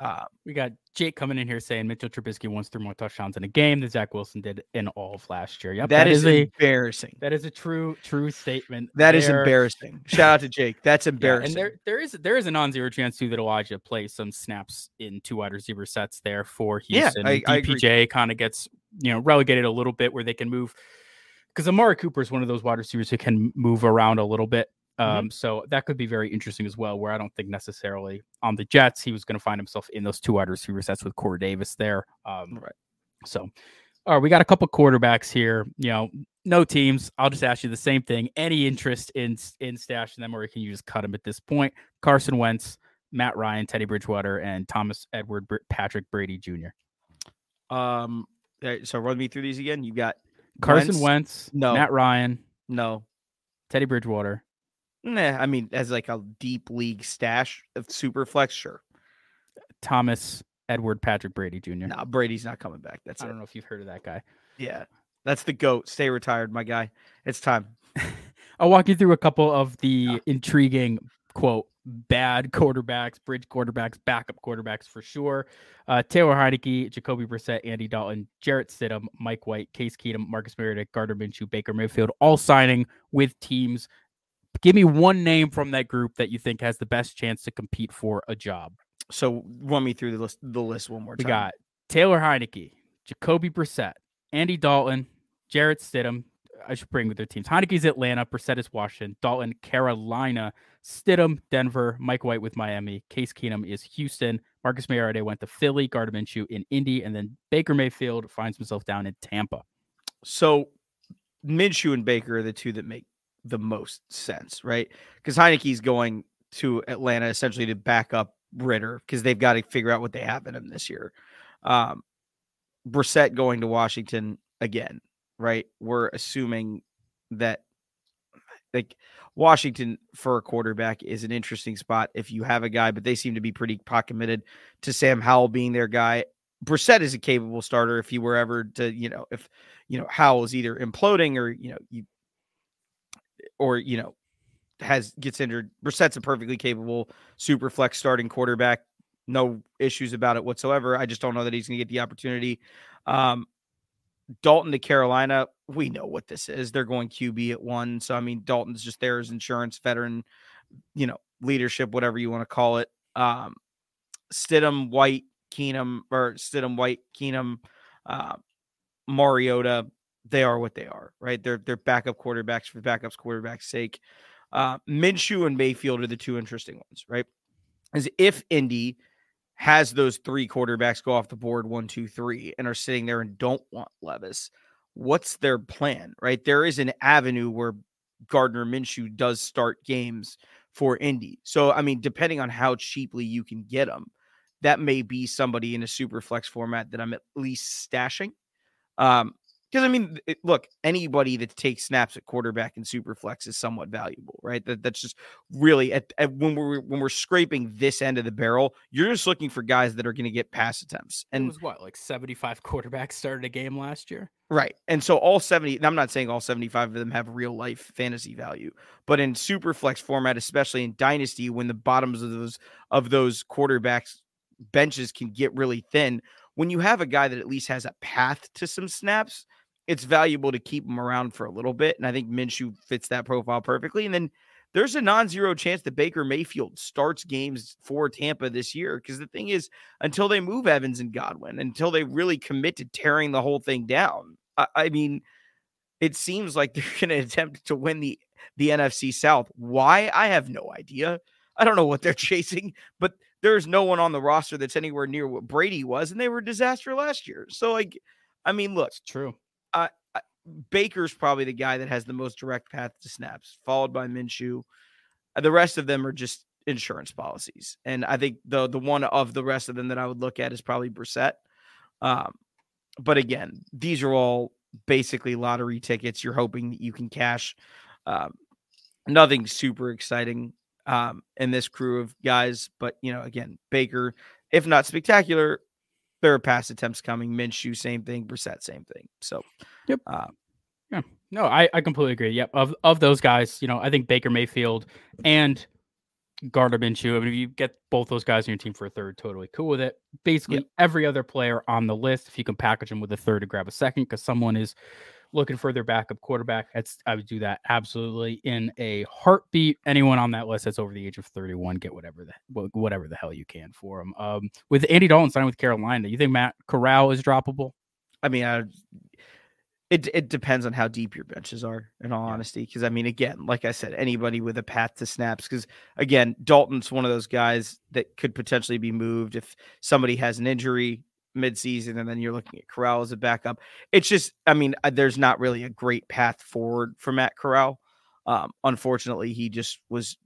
Uh, we got Jake coming in here saying Mitchell Trubisky once threw more touchdowns in a game than Zach Wilson did in all of last year. Yep, that, that is, is embarrassing. A, that is a true, true statement. That there. is embarrassing. Shout out to Jake. That's embarrassing. Yeah, and there, there is there is a non-zero chance too that Elijah plays some snaps in two wide receiver sets there for Houston. Yeah, I, DPJ kind of gets you know relegated a little bit where they can move because Amari Cooper is one of those wide receivers who can move around a little bit. Um, mm-hmm. So that could be very interesting as well. Where I don't think necessarily on the Jets he was going to find himself in those two wide receiver sets with Corey Davis there. Um, right. So, all right, we got a couple quarterbacks here. You know, no teams. I'll just ask you the same thing. Any interest in in stashing them, or can you just cut them at this point? Carson Wentz, Matt Ryan, Teddy Bridgewater, and Thomas Edward Br- Patrick Brady Jr. Um, so run me through these again. You got Carson Wentz, Wentz no, Matt Ryan, no, Teddy Bridgewater. Nah, I mean, as like a deep league stash of super flex, sure. Thomas Edward Patrick Brady Jr. No, nah, Brady's not coming back. That's I it. don't know if you've heard of that guy. Yeah, that's the goat. Stay retired, my guy. It's time. I'll walk you through a couple of the yeah. intriguing quote bad quarterbacks, bridge quarterbacks, backup quarterbacks for sure. Uh, Taylor Heinicke, Jacoby Brissett, Andy Dalton, Jarrett Stidham, Mike White, Case Keenum, Marcus Mariota, Gardner Minshew, Baker Mayfield, all signing with teams. Give me one name from that group that you think has the best chance to compete for a job. So run me through the list. The list one more time. We got Taylor Heinicke, Jacoby Brissett, Andy Dalton, Jarrett Stidham, I should bring with their teams. Heinicke's Atlanta, Brissett is Washington, Dalton, Carolina, Stidham, Denver, Mike White with Miami, Case Keenum is Houston, Marcus Mariota went to Philly, Gardner Minshew in Indy, and then Baker Mayfield finds himself down in Tampa. So Minshew and Baker are the two that make the most sense, right? Because Heinicke's going to Atlanta essentially to back up Ridder because they've got to figure out what they have in him this year. Um, Brissett going to Washington again right? We're assuming that like Washington for a quarterback is an interesting spot if you have a guy, but they seem to be pretty committed to Sam Howell being their guy. Brissett is a capable starter if he were ever to, you know, if you know Howell is either imploding or you know you or you know has gets injured. Brissett's a perfectly capable super flex starting quarterback. No issues about it whatsoever. I just don't know that he's going to get the opportunity. Um, Dalton to Carolina, we know what this is. They're going QB at one. So, I mean, Dalton's just there as insurance, veteran, you know, leadership, whatever you want to call it. Um, Stidham, White, Keenum, or Stidham, White, Keenum, uh, Mariota, they are what they are, right? They're they're backup quarterbacks for backups quarterbacks' sake. Uh, Minshew and Mayfield are the two interesting ones, right? As if Indy has those three quarterbacks go off the board one, two, three, and are sitting there and don't want Levis, what's their plan? Right? There is an avenue where Gardner Minshew does start games for Indy. So, I mean, depending on how cheaply you can get them, that may be somebody in a super flex format that I'm at least stashing. Um, because I mean, it, look, anybody that takes snaps at quarterback in Superflex is somewhat valuable, right? That that's just really at, at, when we're when we're scraping this end of the barrel, you're just looking for guys that are going to get pass attempts. And it was what like 75 quarterbacks started a game last year, right? And so all 70. I'm not saying all 75 of them have real life fantasy value, but in Superflex format, especially in Dynasty, when the bottoms of those of those quarterbacks benches can get really thin, when you have a guy that at least has a path to some snaps it's valuable to keep him around for a little bit. And I think Minshew fits that profile perfectly. And then there's a non-zero chance that Baker Mayfield starts games for Tampa this year. Because the thing is, until they move Evans and Godwin, until they really commit to tearing the whole thing down, I, I mean, it seems like they're going to attempt to win the the NFC South. Why? I have no idea. I don't know what they're chasing, but there's no one on the roster that's anywhere near what Brady was, and they were a disaster last year. So, like, I mean, look, it's true. Uh, Baker's probably the guy that has the most direct path to snaps, followed by Minshew. The rest of them are just insurance policies, and I think the the one of the rest of them that I would look at is probably Brissett. Um, but again, these are all basically lottery tickets. You're hoping that you can cash. Um, nothing super exciting um, in this crew of guys, but you know, again, Baker, if not spectacular, there are pass attempts coming. Minshew, same thing. Brissett, same thing. So, yep. Uh, yeah. No, I, I completely agree. Yep. Of of those guys, you know, I think Baker Mayfield and Gardner Minshew. I mean, if you get both those guys in your team for a third, totally cool with it. Basically, yep. every other player on the list, if you can package them with a third to grab a second, because someone is looking for their backup quarterback, that's I would do that absolutely in a heartbeat. Anyone on that list that's over the age of 31, get whatever the whatever the hell you can for them. Um, with Andy Dalton signing with Carolina, you think Matt Corral is droppable? I mean, I, it it depends on how deep your benches are, in all yeah. honesty. Because I mean, again, like I said, anybody with a path to snaps. Because again, Dalton's one of those guys that could potentially be moved if somebody has an injury midseason, and then you're looking at Corral as a backup. It's just, I mean, uh, there's not really a great path forward for Matt Corral. Um, unfortunately, he just was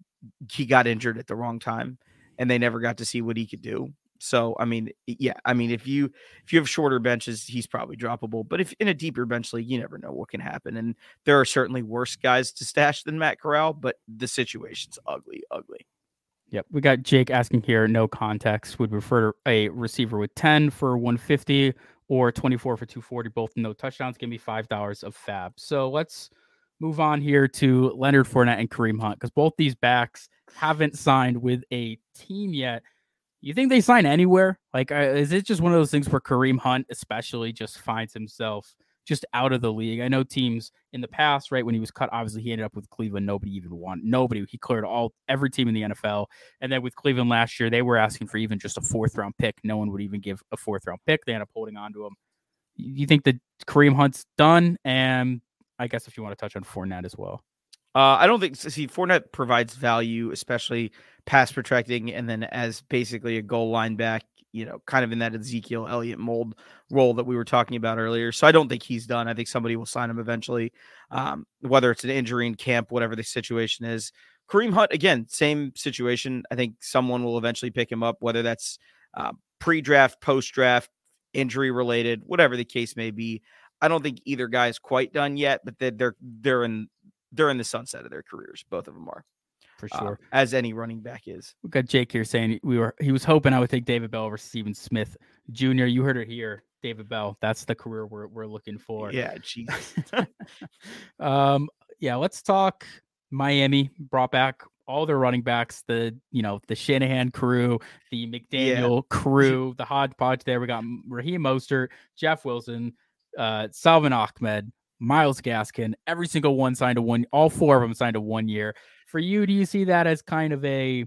he got injured at the wrong time, and they never got to see what he could do. So I mean, yeah, I mean, if you if you have shorter benches, he's probably droppable. But if in a deeper bench league, you never know what can happen. And there are certainly worse guys to stash than Matt Corral, but the situation's ugly, ugly. Yep. We got Jake asking here, no context. Would refer to a receiver with 10 for 150 or 24 for 240, both no touchdowns. Give me $5 of FAAB. So let's move on here to Leonard Fournette and Kareem Hunt because both these backs haven't signed with a team yet. You think they sign anywhere? Like, uh, is it just one of those things where Kareem Hunt, especially, just finds himself just out of the league? I know teams in the past, right when he was cut, obviously he ended up with Cleveland. Nobody even won. Nobody. He cleared all every team in the NFL. And then with Cleveland last year, they were asking for even just a fourth round pick. No one would even give a fourth round pick. They end up holding on to him. You think that Kareem Hunt's done? And I guess if you want to touch on Fournette as well. Uh, I don't think see Fournette provides value, especially pass protecting, and then as basically a goal line back, you know, kind of in that Ezekiel Elliott mold role that we were talking about earlier. So I don't think he's done. I think somebody will sign him eventually, um, whether it's an injury in camp, whatever the situation is. Kareem Hunt, again, same situation. I think someone will eventually pick him up, whether that's uh, pre-draft, post-draft, injury related, whatever the case may be. I don't think either guy is quite done yet, but they're they're, in they're in the sunset of their careers. Both of them are for uh, sure, as any running back is. We got Jake here saying we were he was hoping I would take David Bell over Steven Smith Jr. You heard it here, David Bell. That's the career we're we're looking for. Yeah, Jesus. um, yeah, let's talk Miami. Brought back all their running backs, the you know the Shanahan crew, the McDaniel yeah. crew, the hodgepodge. There we got Raheem Mostert, Jeff Wilson, uh, Salvon Ahmed, Myles Gaskin, every single one signed a one, all four of them signed a one year. For you, do you see that as kind of a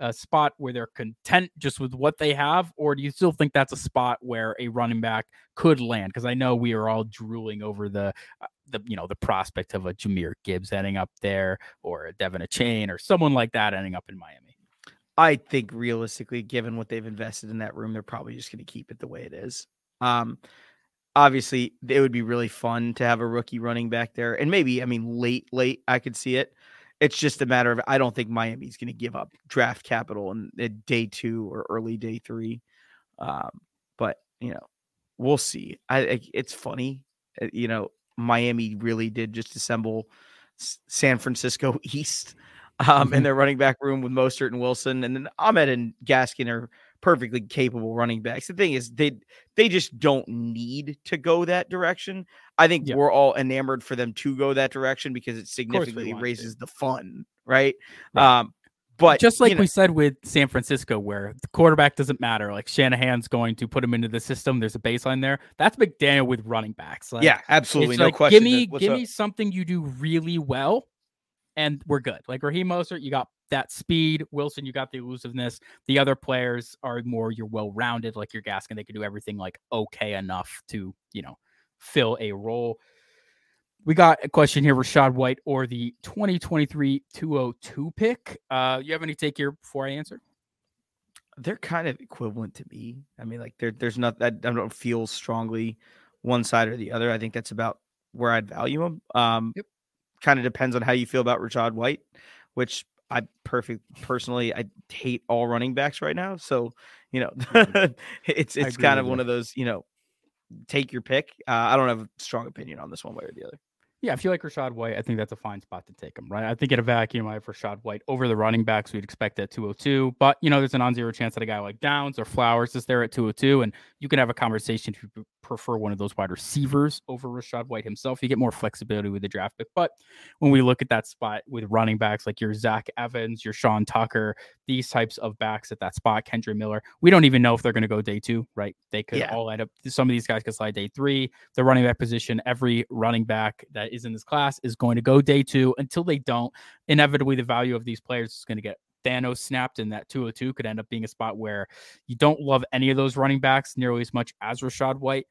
a spot where they're content just with what they have, or do you still think that's a spot where a running back could land? Because I know we are all drooling over the uh, the you know the prospect of a Jahmyr Gibbs ending up there, or a De'Von Achane, or someone like that ending up in Miami. I think realistically, given what they've invested in that room, they're probably just going to keep it the way it is. Um, obviously it would be really fun to have a rookie running back there and maybe i mean late late i could see it it's just a matter of i don't think miami's going to give up draft capital in, in, day two or early day three um, but you know we'll see I, I, it's funny uh, you know miami really did just assemble san francisco east um, mm-hmm. in their running back room with mostert and wilson and then ahmed and gaskin are perfectly capable running backs. The thing is, they they just don't need to go that direction. I think we're all enamored for them to go that direction because it significantly raises to. the fun, right? right. Um, but just like you know, we said with San Francisco, where the quarterback doesn't matter, like Shanahan's going to put him into the system. There's a baseline there. That's McDaniel with running backs. Like, yeah, absolutely, no like, question. Give me, give up? me something you do really well, and we're good. Like Raheem Mostert, you got that speed. Wilson, you got the elusiveness. The other players are more you're well rounded, like your Gaskin. They can do everything like okay enough to, you know, fill a role. We got a question here, Rachaad White or the 2023 202 pick. Uh, you have any take here before I answer? They're kind of equivalent to me. I mean, like there, there's not that I don't feel strongly one side or the other. I think that's about where I'd value them. Um, yep. Kind of depends on how you feel about Rachaad White, which I perfect personally I hate all running backs right now. So, you know, it's it's kind of one of those, you know, take your pick. Uh, I don't have a strong opinion on this one way or the other. Yeah, if you like Rachaad White, I think that's a fine spot to take him, right? I think at a vacuum, I have Rachaad White over the running backs. We'd expect at 202, but you know, there's a non-zero chance that a guy like Downs or Flowers is there at 202, and you can have a conversation if you prefer one of those wide receivers over Rachaad White himself. You get more flexibility with the draft pick. But when we look at that spot with running backs like your Zach Evans, your Sean Tucker, these types of backs at that spot, Kendre Miller, we don't even know if they're going to go day two, right? They could yeah. all end up, some of these guys could slide day three. The running back position, every running back that is in this class is going to go day two until they don't. Inevitably, the value of these players is going to get Thanos snapped, and that 202 could end up being a spot where you don't love any of those running backs nearly as much as Rachaad White,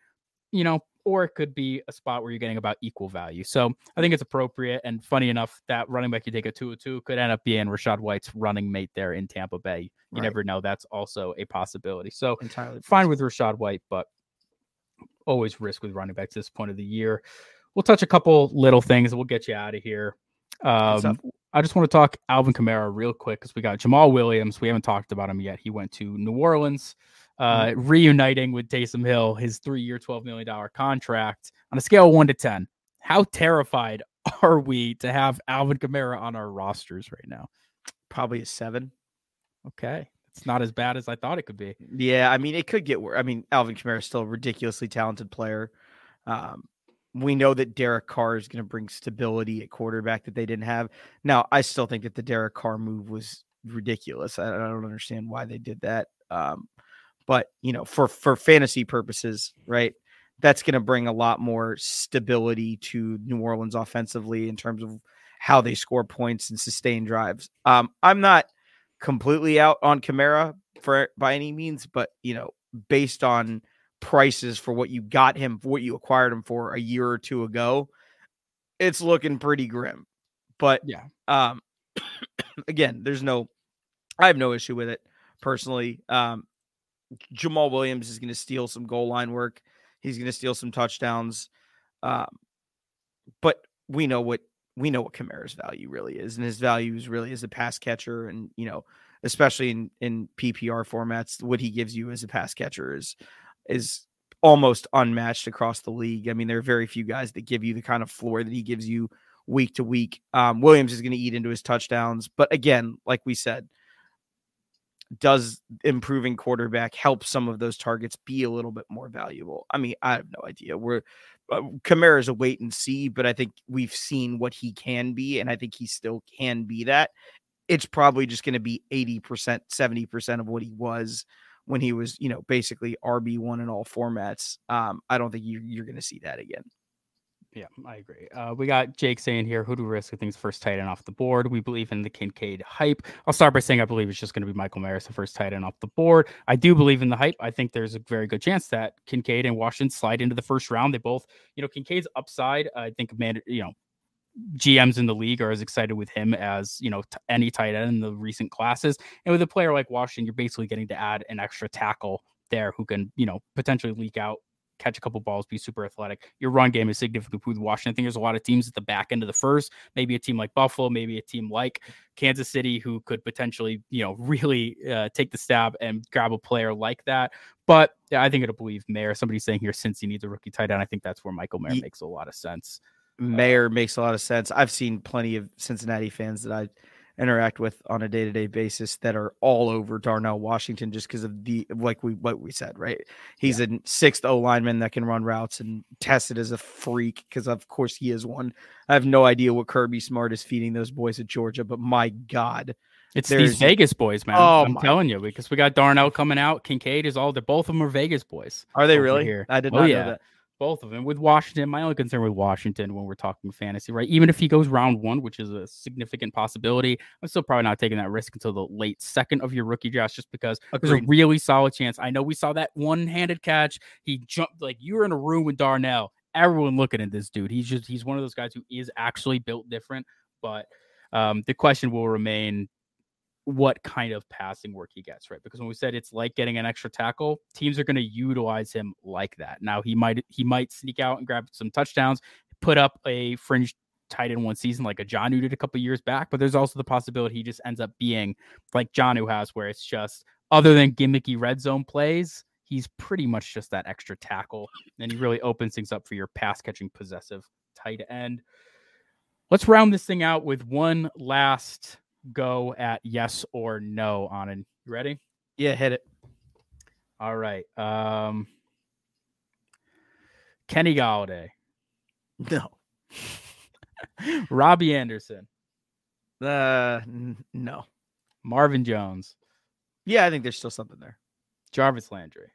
you know, or it could be a spot where you're getting about equal value. So I think it's appropriate. And funny enough, that running back you take a 202 could end up being Rachaad White's running mate there in Tampa Bay. You right. never know. That's also a possibility. So entirely fine with Rachaad White, but always risk with running backs this point of the year. We'll touch a couple little things. We'll get you out of here. Um, I just want to talk Alvin Kamara real quick because we got Jamaal Williams. We haven't talked about him yet. He went to New Orleans, uh, mm-hmm. reuniting with Taysom Hill, his three year, $12 million contract on a scale of one to 10. How terrified are we to have Alvin Kamara on our rosters right now? Probably a seven. Okay. It's not as bad as I thought it could be. Yeah. I mean, it could get worse. I mean, Alvin Kamara is still a ridiculously talented player. Um, we know that Derek Carr is going to bring stability at quarterback that they didn't have. Now, I still think that the Derek Carr move was ridiculous. I, I don't understand why they did that. Um, but you know, for for fantasy purposes, right? That's going to bring a lot more stability to New Orleans offensively in terms of how they score points and sustain drives. Um, I'm not completely out on Kamara for by any means, but you know, based on prices for what you got him, for what you acquired him for a year or two ago, it's looking pretty grim. But yeah, um, again, there's no, I have no issue with it personally. Um, Jamaal Williams is going to steal some goal line work. He's going to steal some touchdowns. Um, but we know what we know what Kamara's value really is, and his value is really as a pass catcher, and you know, especially in in PPR formats, what he gives you as a pass catcher is is almost unmatched across the league. I mean, there are very few guys that give you the kind of floor that he gives you week to week. Um, Williams is going to eat into his touchdowns, but again, like we said, does improving quarterback help some of those targets be a little bit more valuable? I mean, I have no idea. We're uh, Kamara is a wait and see, but I think we've seen what he can be, and I think he still can be that. It's probably just going to be 80%, 70% of what he was when he was, you know, basically RB1 in all formats. Um, I don't think you, you're going to see that again. Yeah, I agree. Uh, we got Jake saying here, who do we risk I think is first tight end off the board? We believe in the Kincaid hype. I'll start by saying I believe it's just going to be Michael Mayer, the first tight end off the board. I do believe in the hype. I think there's a very good chance that Kincaid and Washington slide into the first round. They both, you know, Kincaid's upside. I think, man, you know, GMs in the league are as excited with him as you know t- any tight end in the recent classes. And with a player like Washington, you're basically getting to add an extra tackle there who can you know potentially leak out catch a couple balls, be super athletic. Your run game is significantly improved. Washington. I think there's a lot of teams at the back end of the first, maybe a team like Buffalo, maybe a team like Kansas City who could potentially, you know, really uh, take the stab and grab a player like that. But yeah, I think it'll believe Mayer. Somebody's saying here since he needs a rookie tight end, I think that's where Michael Mayer makes a lot of sense. Mayer makes a lot of sense. I've seen plenty of Cincinnati fans that I interact with on a day-to-day basis that are all over Darnell Washington just because of the like we what we said, right? He's yeah. a sixth O lineman that can run routes and tested as a freak because of course he is one. I have no idea what Kirby Smart is feeding those boys at Georgia, but my God. It's these Vegas boys, man. Oh, I'm my. telling you, because we got Darnell coming out. Kincaid is all the both of them are Vegas boys. Are they really? Here. I did oh, not yeah. know that both of them. With Washington, my only concern with Washington when we're talking fantasy, right? Even if he goes round one, which is a significant possibility, I'm still probably not taking that risk until the late second of your rookie draft, just because Agreed. there's a really solid chance. I know we saw that one-handed catch. He jumped like you were in a room with Darnell. Everyone looking at this dude. He's just he's one of those guys who is actually built different. But um, the question will remain what kind of passing work he gets, right? Because when we said it's like getting an extra tackle, teams are going to utilize him like that. Now he might he might sneak out and grab some touchdowns, put up a fringe tight end one season like a Jonnu did a couple years back, but there's also the possibility he just ends up being like Jonnu has, where it's just other than gimmicky red zone plays, he's pretty much just that extra tackle, and he really opens things up for your pass catching possessive tight end. Let's round this thing out with one last go at yes or no on it. You ready? Yeah, hit it. All right. Um Kenny Golladay. No. Robbie Anderson. Uh n- no. Marvin Jones. Yeah, I think there's still something there. Jarvis Landry.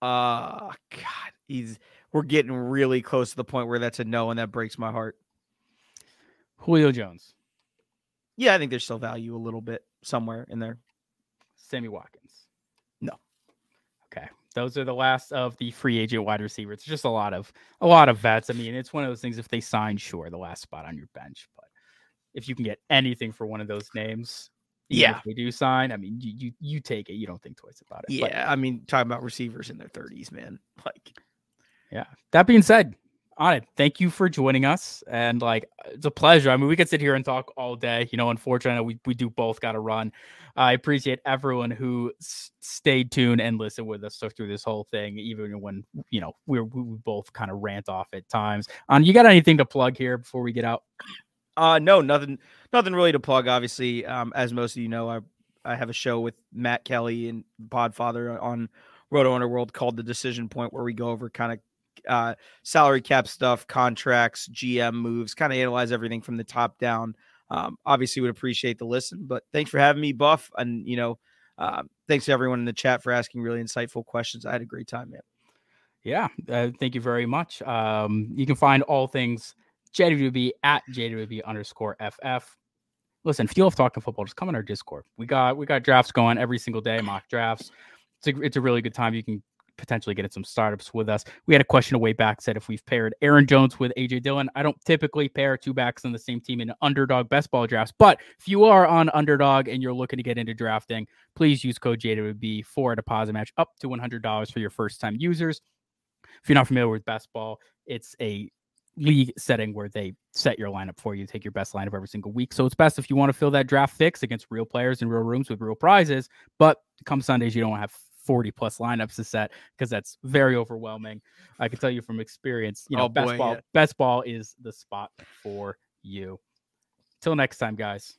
Uh God, he's we're getting really close to the point where that's a no, and that breaks my heart. Julio Jones. Yeah, I think there's still value a little bit somewhere in there. Sammy Watkins. No. Okay. Those are the last of the free agent wide receivers. It's just a lot of a lot of vets. I mean, it's one of those things if they sign, sure, the last spot on your bench. But if you can get anything for one of those names, yeah, they do sign. I mean, you, you you take it. You don't think twice about it. Yeah, but, I mean, talking about receivers in their thirties, man. Like, yeah. That being said, on it. Thank you for joining us. And like, it's a pleasure. I mean, we could sit here and talk all day. You know, unfortunately, we, we do both got to run. I appreciate everyone who s- stayed tuned and listened with us through this whole thing, even when, you know, we we both kind of rant off at times. On, um, you got anything to plug here before we get out? Uh, no, nothing, nothing really to plug. Obviously, um, as most of you know, I, I have a show with Matt Kelly and Podfather on Roto Underworld called The Decision Point, where we go over kind of uh, salary cap stuff, contracts, GM moves, kind of analyze everything from the top down. Um, obviously, would appreciate the listen, but thanks for having me, Buff, and you know, uh, thanks to everyone in the chat for asking really insightful questions. I had a great time, man. Yeah, uh, thank you very much. Um, you can find all things JWB at JWB underscore FF. Listen, if you love talking football, just come on our Discord. We got we got drafts going every single day, mock drafts. It's a, it's a really good time. You can potentially getting some startups with us. We had a question a way back said if we've paired Aaron Jones with AJ Dillon. I don't typically pair two backs on the same team in underdog best ball drafts, but if you are on underdog and you're looking to get into drafting, please use code JWB for a deposit match up to $100 for your first time users. If you're not familiar with best ball, it's a league setting where they set your lineup for you, take your best lineup every single week. So it's best if you want to fill that draft fix against real players in real rooms with real prizes. But come Sundays, you don't have 40 plus lineups to set because that's very overwhelming. I can tell you from experience, you know, oh, best boy, ball, yeah. best ball is the spot for you. Till next time, guys.